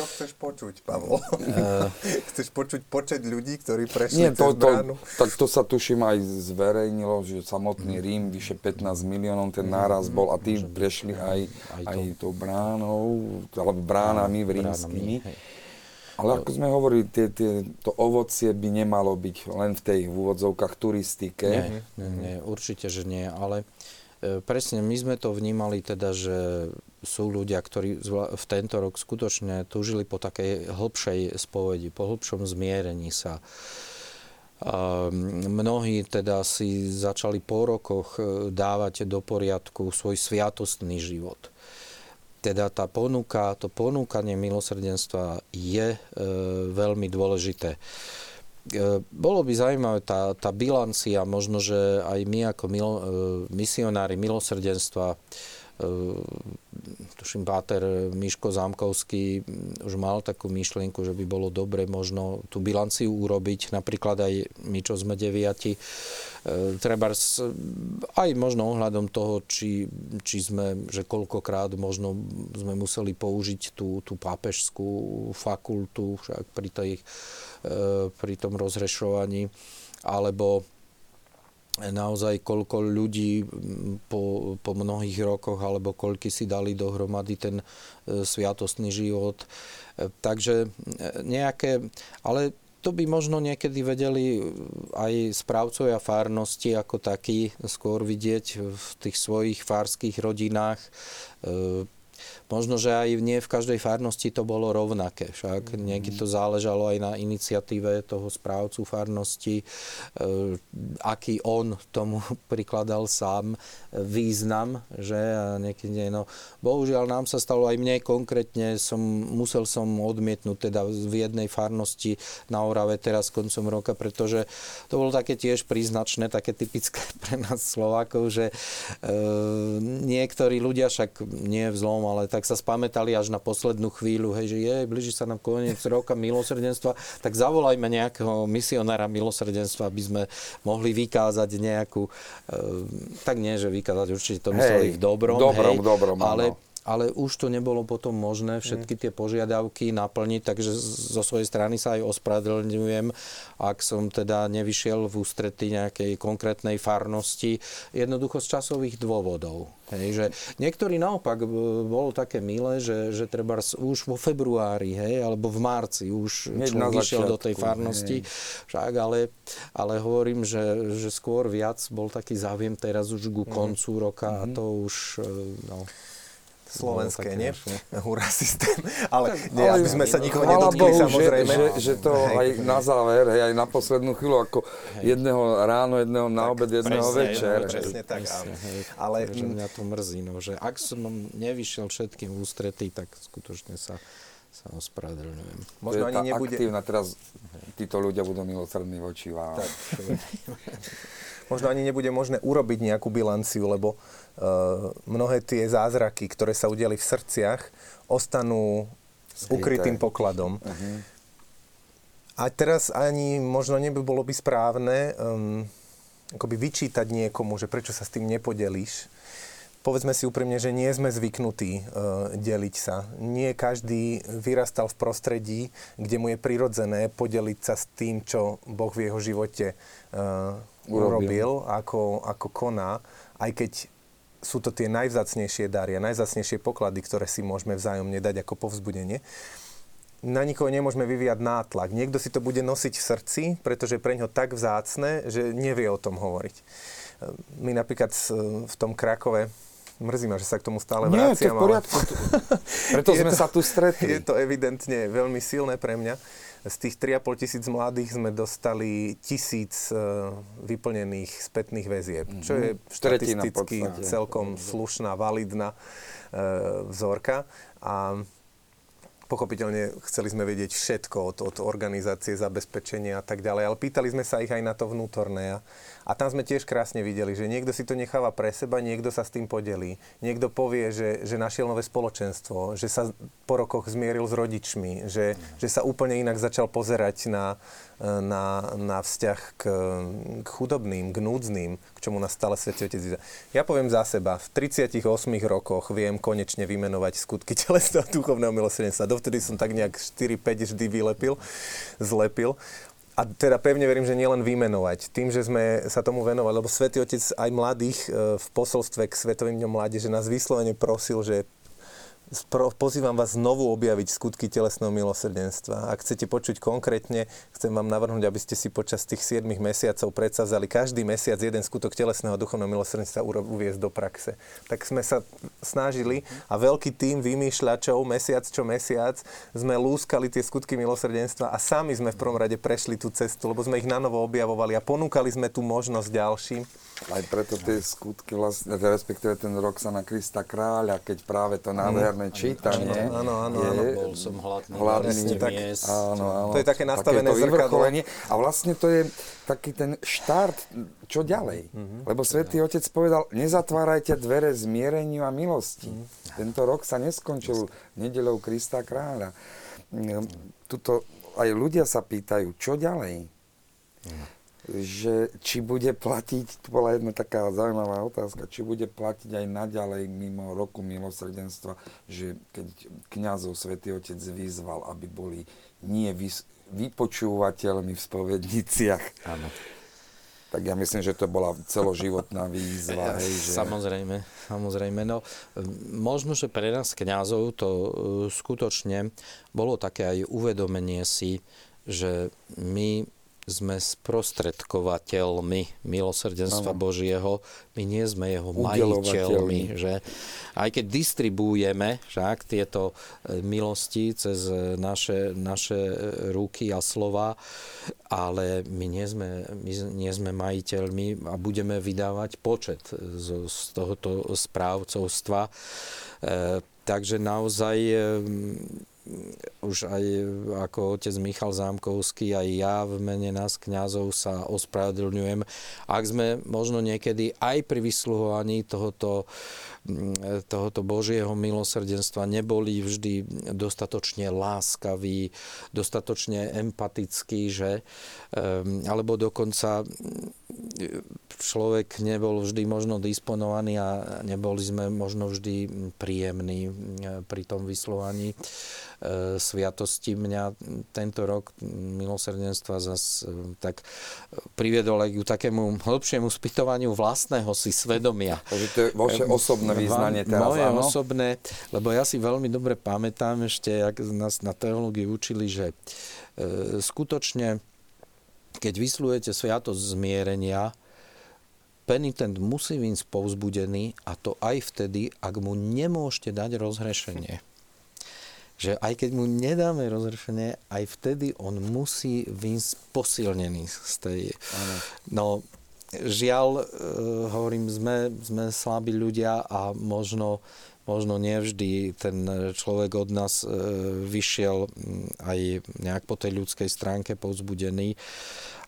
Čo chceš počuť, Pavol? Uh, chceš počuť počet ľudí, ktorí prešli nie, to, bránu? To, tak to sa tuším aj zverejnilo, že samotný mm. Rím, vyše 15 miliónov, ten náraz mm, bol a tí prešli aj, aj, aj tou bránou, alebo bránami v rímskymi. Ale ako sme hovorili, tie, tie, to ovocie by nemalo byť len v tej v úvodzovkách turistike. Nie, nie, nie, určite, že nie, ale e, presne my sme to vnímali teda, že sú ľudia, ktorí v tento rok skutočne túžili po takej hĺbšej spovedi, po hĺbšom zmierení sa. Mnohí teda si začali po rokoch e, dávať do poriadku svoj sviatostný život. Teda tá ponuka, to ponúkanie milosrdenstva je e, veľmi dôležité. E, bolo by zaujímavé tá, tá bilancia, možno, že aj my ako milo, e, misionári milosrdenstva tuším, Páter Miško Zámkovský už mal takú myšlienku, že by bolo dobre možno tú bilanciu urobiť, napríklad aj my, čo sme deviati, treba aj možno ohľadom toho, či, či sme, že koľkokrát možno sme museli použiť tú, tú pápežskú fakultu však pri, tej, pri tom rozrešovaní, alebo naozaj koľko ľudí po, po mnohých rokoch alebo koľky si dali dohromady ten e, sviatostný život. E, takže e, nejaké, ale to by možno niekedy vedeli aj správcovia fárnosti ako takí skôr vidieť v tých svojich fárskych rodinách Možno, že aj nie v každej farnosti to bolo rovnaké. Však mm. niekedy to záležalo aj na iniciatíve toho správcu farnosti, e, aký on tomu prikladal sám význam, že niekedy nie. No, bohužiaľ nám sa stalo aj mne konkrétne, som, musel som odmietnúť teda v jednej farnosti na Orave teraz koncom roka, pretože to bolo také tiež príznačné, také typické pre nás Slovákov, že e, niektorí ľudia však nie v zlom, ale tak sa spamätali až na poslednú chvíľu, hej, že je, blíži sa nám koniec roka milosrdenstva, tak zavolajme nejakého misionára milosrdenstva, aby sme mohli vykázať nejakú, e, tak nie, že vykázať, určite to mysleli hej, v dobrom, dobrom, hej, dobrom ale ale už to nebolo potom možné všetky tie požiadavky naplniť, takže zo svojej strany sa aj ospravedlňujem, ak som teda nevyšiel v ústrety nejakej konkrétnej farnosti, jednoducho z časových dôvodov. Hej, že niektorí naopak bolo také milé, že, že treba už vo februári, hej, alebo v marci už človek išiel do tej farnosti, však, ale, ale hovorím, že, že skôr viac bol taký záujem teraz už ku koncu roka mm-hmm. a to už, no, slovenské, nie? Hurá systém. Ale, nie, aby sme sa nikoho nedotkli, Bohu, samozrejme. Že, že, že to aj na záver, hej, aj na poslednú chvíľu, ako hej. jedného ráno, jedného na tak, obed, jedného presne, večer. Presne tak, presne, hej. Ale že mňa to mrzí, no, že ak som nevyšiel všetkým ústretí, tak skutočne sa sa ospravedlňujem. Možno ani nebude... aktívna, teraz títo ľudia budú milosrdní voči vám. Tak, možno ani nebude možné urobiť nejakú bilanciu, lebo mnohé tie zázraky, ktoré sa udiali v srdciach, ostanú Skryté. ukrytým pokladom. Uh-huh. A teraz ani možno neby bolo by správne um, akoby vyčítať niekomu, že prečo sa s tým nepodelíš. Povedzme si úprimne, že nie sme zvyknutí uh, deliť sa. Nie každý vyrastal v prostredí, kde mu je prirodzené podeliť sa s tým, čo Boh v jeho živote uh, urobil, urobil ako, ako koná, aj keď sú to tie najvzácnejšie dary a najvzácnejšie poklady, ktoré si môžeme vzájomne dať ako povzbudenie. Na nikoho nemôžeme vyvíjať nátlak. Niekto si to bude nosiť v srdci, pretože je pre ňo tak vzácne, že nevie o tom hovoriť. My napríklad v tom Krakove, mrzí ma, že sa k tomu stále Nie, vraciam. Nie, to v poriadku. Ale... Preto sme to, sa tu stretli. Je to evidentne veľmi silné pre mňa z tých 3,5 tisíc mladých sme dostali tisíc e, vyplnených spätných väzieb, mm-hmm. čo je štatisticky celkom slušná, validná e, vzorka. A pochopiteľne chceli sme vedieť všetko od, od organizácie, zabezpečenia a tak ďalej, ale pýtali sme sa ich aj na to vnútorné. A, a tam sme tiež krásne videli, že niekto si to necháva pre seba, niekto sa s tým podelí. Niekto povie, že, že našiel nové spoločenstvo, že sa po rokoch zmieril s rodičmi, že, že sa úplne inak začal pozerať na, na, na vzťah k, k chudobným, k núdznym, k čomu nás stále Otec Ja poviem za seba, v 38 rokoch viem konečne vymenovať skutky telesného duchovného milosrdenstva. Dovtedy som tak nejak 4-5 vždy vylepil, zlepil. A teda pevne verím, že nielen vymenovať. Tým, že sme sa tomu venovali, lebo Svetý Otec aj mladých e, v posolstve k Svetovým dňom mládeže nás vyslovene prosil, že pozývam vás znovu objaviť skutky telesného milosrdenstva. Ak chcete počuť konkrétne, chcem vám navrhnúť, aby ste si počas tých 7 mesiacov predsavzali každý mesiac jeden skutok telesného duchovného milosrdenstva uviezť do praxe. Tak sme sa snažili a veľký tým vymýšľačov mesiac čo mesiac sme lúskali tie skutky milosrdenstva a sami sme v prvom rade prešli tú cestu, lebo sme ich na objavovali a ponúkali sme tú možnosť ďalším. Aj preto tie skutky, vlastne, respektíve ten rok sa na Krista kráľa, keď práve to nádherné čítanie áno, áno, je... áno, Bol som hladný, hladný tak, áno, áno, to je také nastavené zrkadlo. A vlastne to je taký ten štart, čo ďalej. Mm-hmm. Lebo Svetý Otec povedal, nezatvárajte dvere zmiereniu a milosti. Mm-hmm. Tento rok sa neskončil nedelou Krista kráľa. Tuto aj ľudia sa pýtajú, čo ďalej? Mm že či bude platiť, to bola jedna taká zaujímavá otázka, či bude platiť aj naďalej mimo roku milosrdenstva, že keď kňazov svätý Otec vyzval, aby boli nie vys- vypočúvateľmi v spovedniciach. Áno. Tak ja myslím, že to bola celoživotná výzva. Hej, že... Samozrejme, samozrejme. No, možno, že pre nás kňazov to uh, skutočne bolo také aj uvedomenie si, že my sme sprostredkovateľmi milosrdenstva ano. Božieho, my nie sme jeho majiteľmi. Že? Aj keď distribuujeme však tieto e, milosti cez naše, naše e, ruky a slova, ale my nie sme, my nie sme majiteľmi a budeme vydávať počet z, z tohoto správcovstva. E, takže naozaj e, už aj ako otec Michal Zámkovský, aj ja v mene nás kňazov sa ospravedlňujem. Ak sme možno niekedy aj pri vysluhovaní tohoto, mm, tohoto Božieho milosrdenstva neboli vždy dostatočne láskaví, dostatočne empatickí, že? Ehm, alebo dokonca človek nebol vždy možno disponovaný a neboli sme možno vždy príjemní mm, pri tom vyslovaní e, sviatosti. Mňa tento rok milosrdenstva zas e, tak priviedol aj k takému hĺbšiemu spytovaniu vlastného si svedomia. Takže to je vaše osobné význanie teraz, Moje áno? osobné, lebo ja si veľmi dobre pamätám ešte, jak nás na teológii učili, že e, skutočne keď vyslujete sviatosť zmierenia, penitent musí byť povzbudený a to aj vtedy, ak mu nemôžete dať rozhrešenie. Že aj keď mu nedáme rozhrešenie, aj vtedy on musí byť posilnený z tej... Ano. No, žiaľ, e, hovorím, sme, sme slabí ľudia a možno, možno nevždy ten človek od nás e, vyšiel aj nejak po tej ľudskej stránke povzbudený,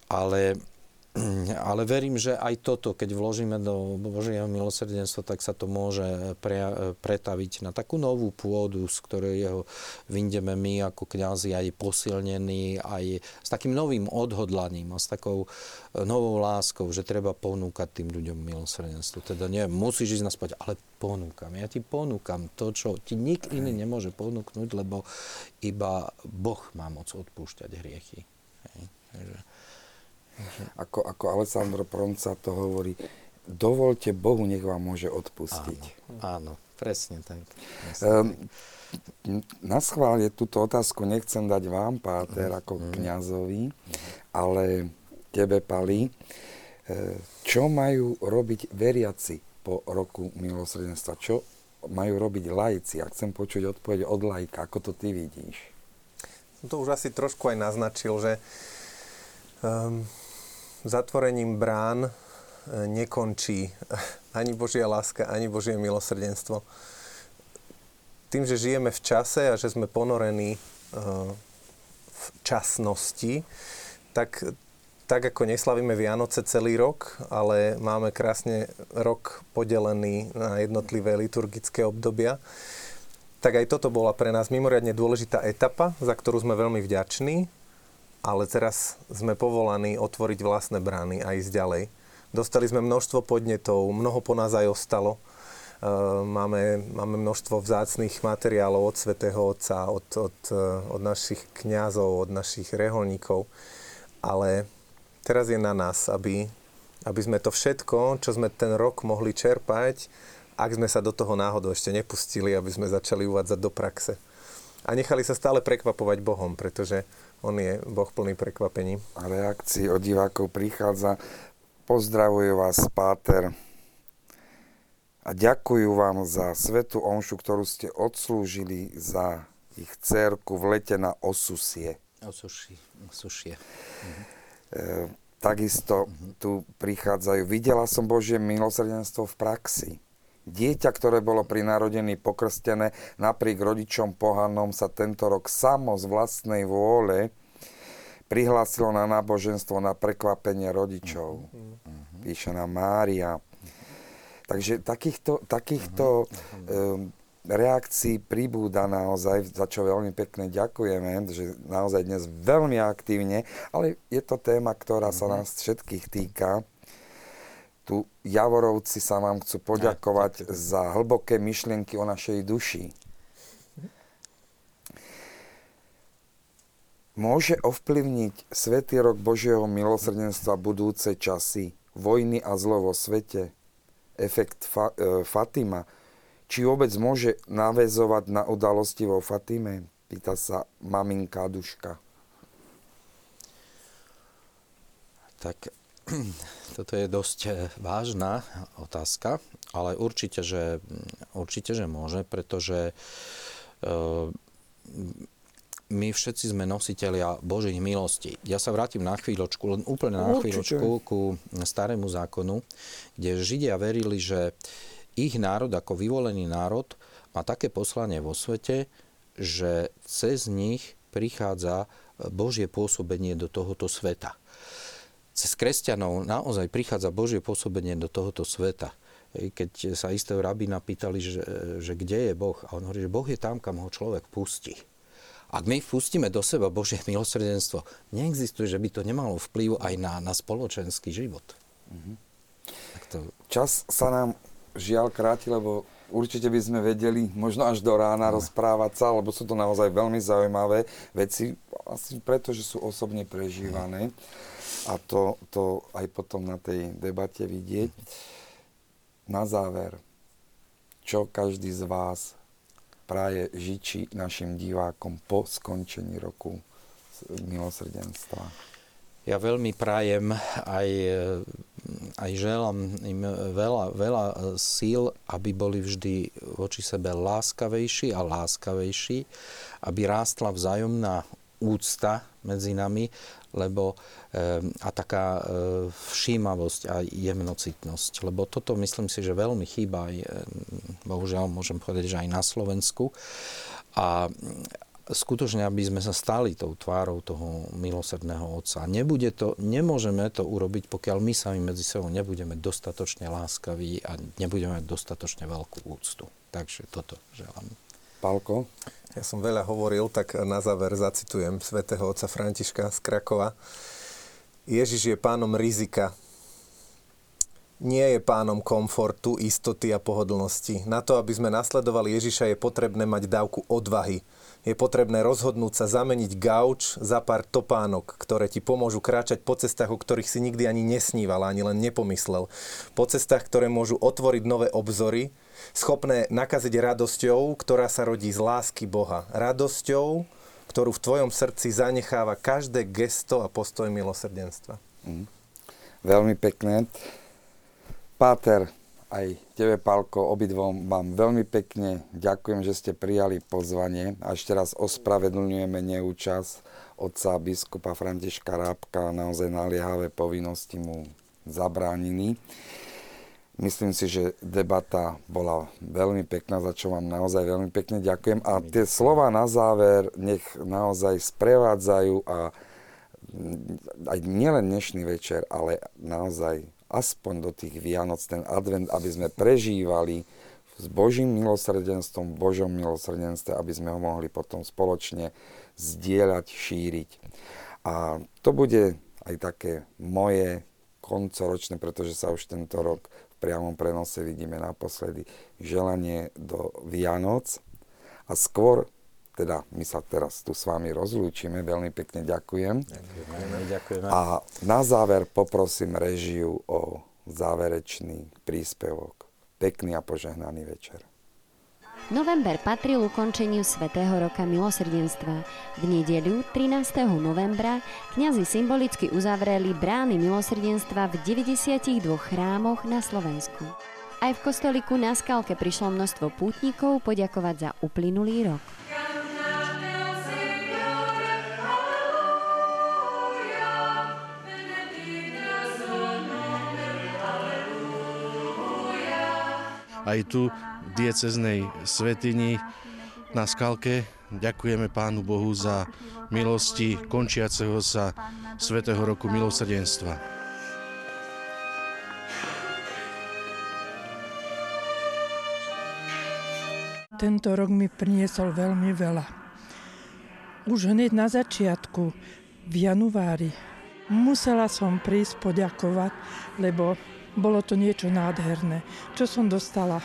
ale ale verím, že aj toto, keď vložíme do Božieho milosrdenstva, tak sa to môže pre, pretaviť na takú novú pôdu, z ktorej jeho vyndeme my ako kňazi aj posilnení, aj s takým novým odhodlaním a s takou e, novou láskou, že treba ponúkať tým ľuďom milosrdenstvo. Teda nie, musíš ísť naspať, ale ponúkam. Ja ti ponúkam to, čo ti nik iný nemôže ponúknuť, lebo iba Boh má moc odpúšťať hriechy. Hej. Takže, ako, ako Alessandro Pronca to hovorí, dovolte Bohu, nech vám môže odpustiť. Áno, áno presne tak. Um, na schvál je túto otázku nechcem dať vám, Páter, mm. ako mm. kniazovi, ale tebe, Pali. E, čo majú robiť veriaci po roku milosrdenstva? Čo majú robiť lajci? A chcem počuť odpoveď od lajka. Ako to ty vidíš? Som to už asi trošku aj naznačil, že um, zatvorením brán e, nekončí ani Božia láska, ani Božie milosrdenstvo. Tým, že žijeme v čase a že sme ponorení e, v časnosti, tak, tak ako neslavíme Vianoce celý rok, ale máme krásne rok podelený na jednotlivé liturgické obdobia, tak aj toto bola pre nás mimoriadne dôležitá etapa, za ktorú sme veľmi vďační ale teraz sme povolaní otvoriť vlastné brány a ísť ďalej. Dostali sme množstvo podnetov, mnoho po nás aj ostalo. E, máme, máme množstvo vzácných materiálov od svätého Otca, od, od, e, od našich kňazov, od našich reholníkov. Ale teraz je na nás, aby, aby sme to všetko, čo sme ten rok mohli čerpať, ak sme sa do toho náhodou ešte nepustili, aby sme začali uvádzať do praxe. A nechali sa stále prekvapovať Bohom, pretože On je Boh plný prekvapení. A reakcií od divákov prichádza. Pozdravujú vás, Páter. A ďakujú vám za svetu omšu, ktorú ste odslúžili za ich cerku v lete na Osusie. Osuši, osušie. Mhm. E, takisto tu prichádzajú. Videla som Božie milosrdenstvo v praxi. Dieťa, ktoré bolo pri narodení pokrstené, napriek rodičom pohanom sa tento rok samo z vlastnej vôle prihlásilo na náboženstvo na prekvapenie rodičov. Píše nám Mária. Takže takýchto, takýchto um, reakcií pribúda naozaj, za čo veľmi pekne ďakujeme, že naozaj dnes veľmi aktívne, ale je to téma, ktorá sa nás všetkých týka tu Javorovci sa vám chcú poďakovať za hlboké myšlienky o našej duši. Môže ovplyvniť Svetý rok Božieho milosrdenstva budúce časy, vojny a zlo vo svete, efekt fa- e, Fatima, či vôbec môže navezovať na udalosti vo Fatime? Pýta sa maminka Duška. Tak toto je dosť eh, vážna otázka, ale určite, že, určite, že môže, pretože eh, my všetci sme nositeľia Božích milostí. Ja sa vrátim na chvíľočku, len úplne na Určite. chvíľočku ku starému zákonu, kde Židia verili, že ich národ ako vyvolený národ má také poslanie vo svete, že cez nich prichádza Božie pôsobenie do tohoto sveta cez kresťanov naozaj prichádza Božie pôsobenie do tohoto sveta. Keď sa istého rabína pýtali, že, že kde je Boh, a on hovorí, že Boh je tam, kam ho človek pustí. Ak my pustíme do seba Božie milosrdenstvo, neexistuje, že by to nemalo vplyv aj na, na spoločenský život. Mm-hmm. to... Čas sa nám žiaľ kráti, lebo určite by sme vedeli možno až do rána no. rozprávať sa, lebo sú to naozaj veľmi zaujímavé veci, asi preto, že sú osobne prežívané. A to, to aj potom na tej debate vidieť. Na záver, čo každý z vás praje žiči našim divákom po skončení roku milosrdenstva? Ja veľmi prajem aj, aj želám im veľa, veľa síl, aby boli vždy voči sebe láskavejší a láskavejší, aby rástla vzájomná úcta medzi nami, lebo a taká všímavosť a jemnocitnosť. Lebo toto myslím si, že veľmi chýba aj, bohužiaľ môžem povedať, že aj na Slovensku. A skutočne, aby sme sa stali tou tvárou toho milosrdného Otca. Nebude to, nemôžeme to urobiť, pokiaľ my sami medzi sebou nebudeme dostatočne láskaví a nebudeme mať dostatočne veľkú úctu. Takže toto želám. Pálko? Ja som veľa hovoril, tak na záver zacitujem svätého otca Františka z Krakova. Ježiš je pánom rizika, nie je pánom komfortu, istoty a pohodlnosti. Na to, aby sme nasledovali Ježiša, je potrebné mať dávku odvahy. Je potrebné rozhodnúť sa zameniť gauč za pár topánok, ktoré ti pomôžu kráčať po cestách, o ktorých si nikdy ani nesníval, ani len nepomyslel. Po cestách, ktoré môžu otvoriť nové obzory, schopné nakaziť radosťou, ktorá sa rodí z lásky Boha. Radosťou, ktorú v tvojom srdci zanecháva každé gesto a postoj milosrdenstva. Mm. Veľmi pekné. Páter, aj tebe, Pálko, obidvom vám veľmi pekne ďakujem, že ste prijali pozvanie a ešte raz ospravedlňujeme neúčasť otca biskupa Františka Rábka, naozaj naliehavé povinnosti mu zabránili. Myslím si, že debata bola veľmi pekná, za čo vám naozaj veľmi pekne ďakujem. A tie slova na záver nech naozaj sprevádzajú a aj nielen dnešný večer, ale naozaj aspoň do tých Vianoc, ten advent, aby sme prežívali s Božím milosrdenstvom, Božom milosrdenstve, aby sme ho mohli potom spoločne zdieľať, šíriť. A to bude aj také moje koncoročné, pretože sa už tento rok priamom prenose vidíme naposledy želanie do Vianoc. A skôr, teda my sa teraz tu s vami rozlúčime, veľmi pekne ďakujem. Ďakujeme, ďakujeme. A na záver poprosím režiu o záverečný príspevok. pekný a požehnaný večer. November patril ukončeniu Svetého roka milosrdenstva. V nedeľu 13. novembra kňazi symbolicky uzavreli brány milosrdenstva v 92 chrámoch na Slovensku. Aj v kostoliku na Skalke prišlo množstvo pútnikov poďakovať za uplynulý rok. aj tu dieceznej svetini na Skalke. Ďakujeme Pánu Bohu za milosti končiaceho sa Svetého roku milosrdenstva. Tento rok mi priniesol veľmi veľa. Už hneď na začiatku, v januári, musela som prísť poďakovať, lebo bolo to niečo nádherné, čo som dostala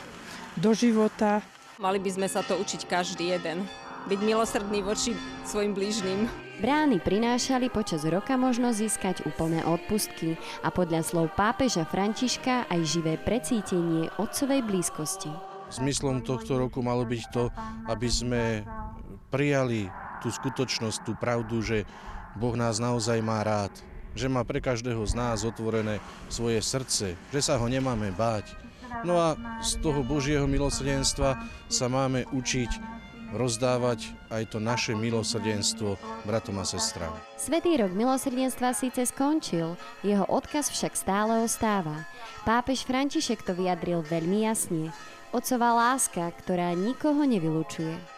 do života. Mali by sme sa to učiť každý jeden. Byť milosrdný voči svojim blížnym. Brány prinášali počas roka možnosť získať úplné odpustky a podľa slov pápeža Františka aj živé precítenie otcovej blízkosti. Zmyslom tohto roku malo byť to, aby sme prijali tú skutočnosť, tú pravdu, že Boh nás naozaj má rád že má pre každého z nás otvorené svoje srdce, že sa ho nemáme báť. No a z toho Božieho milosrdenstva sa máme učiť rozdávať aj to naše milosrdenstvo bratom a sestrám. Svetý rok milosrdenstva síce skončil, jeho odkaz však stále ostáva. Pápež František to vyjadril veľmi jasne. Otcová láska, ktorá nikoho nevylučuje.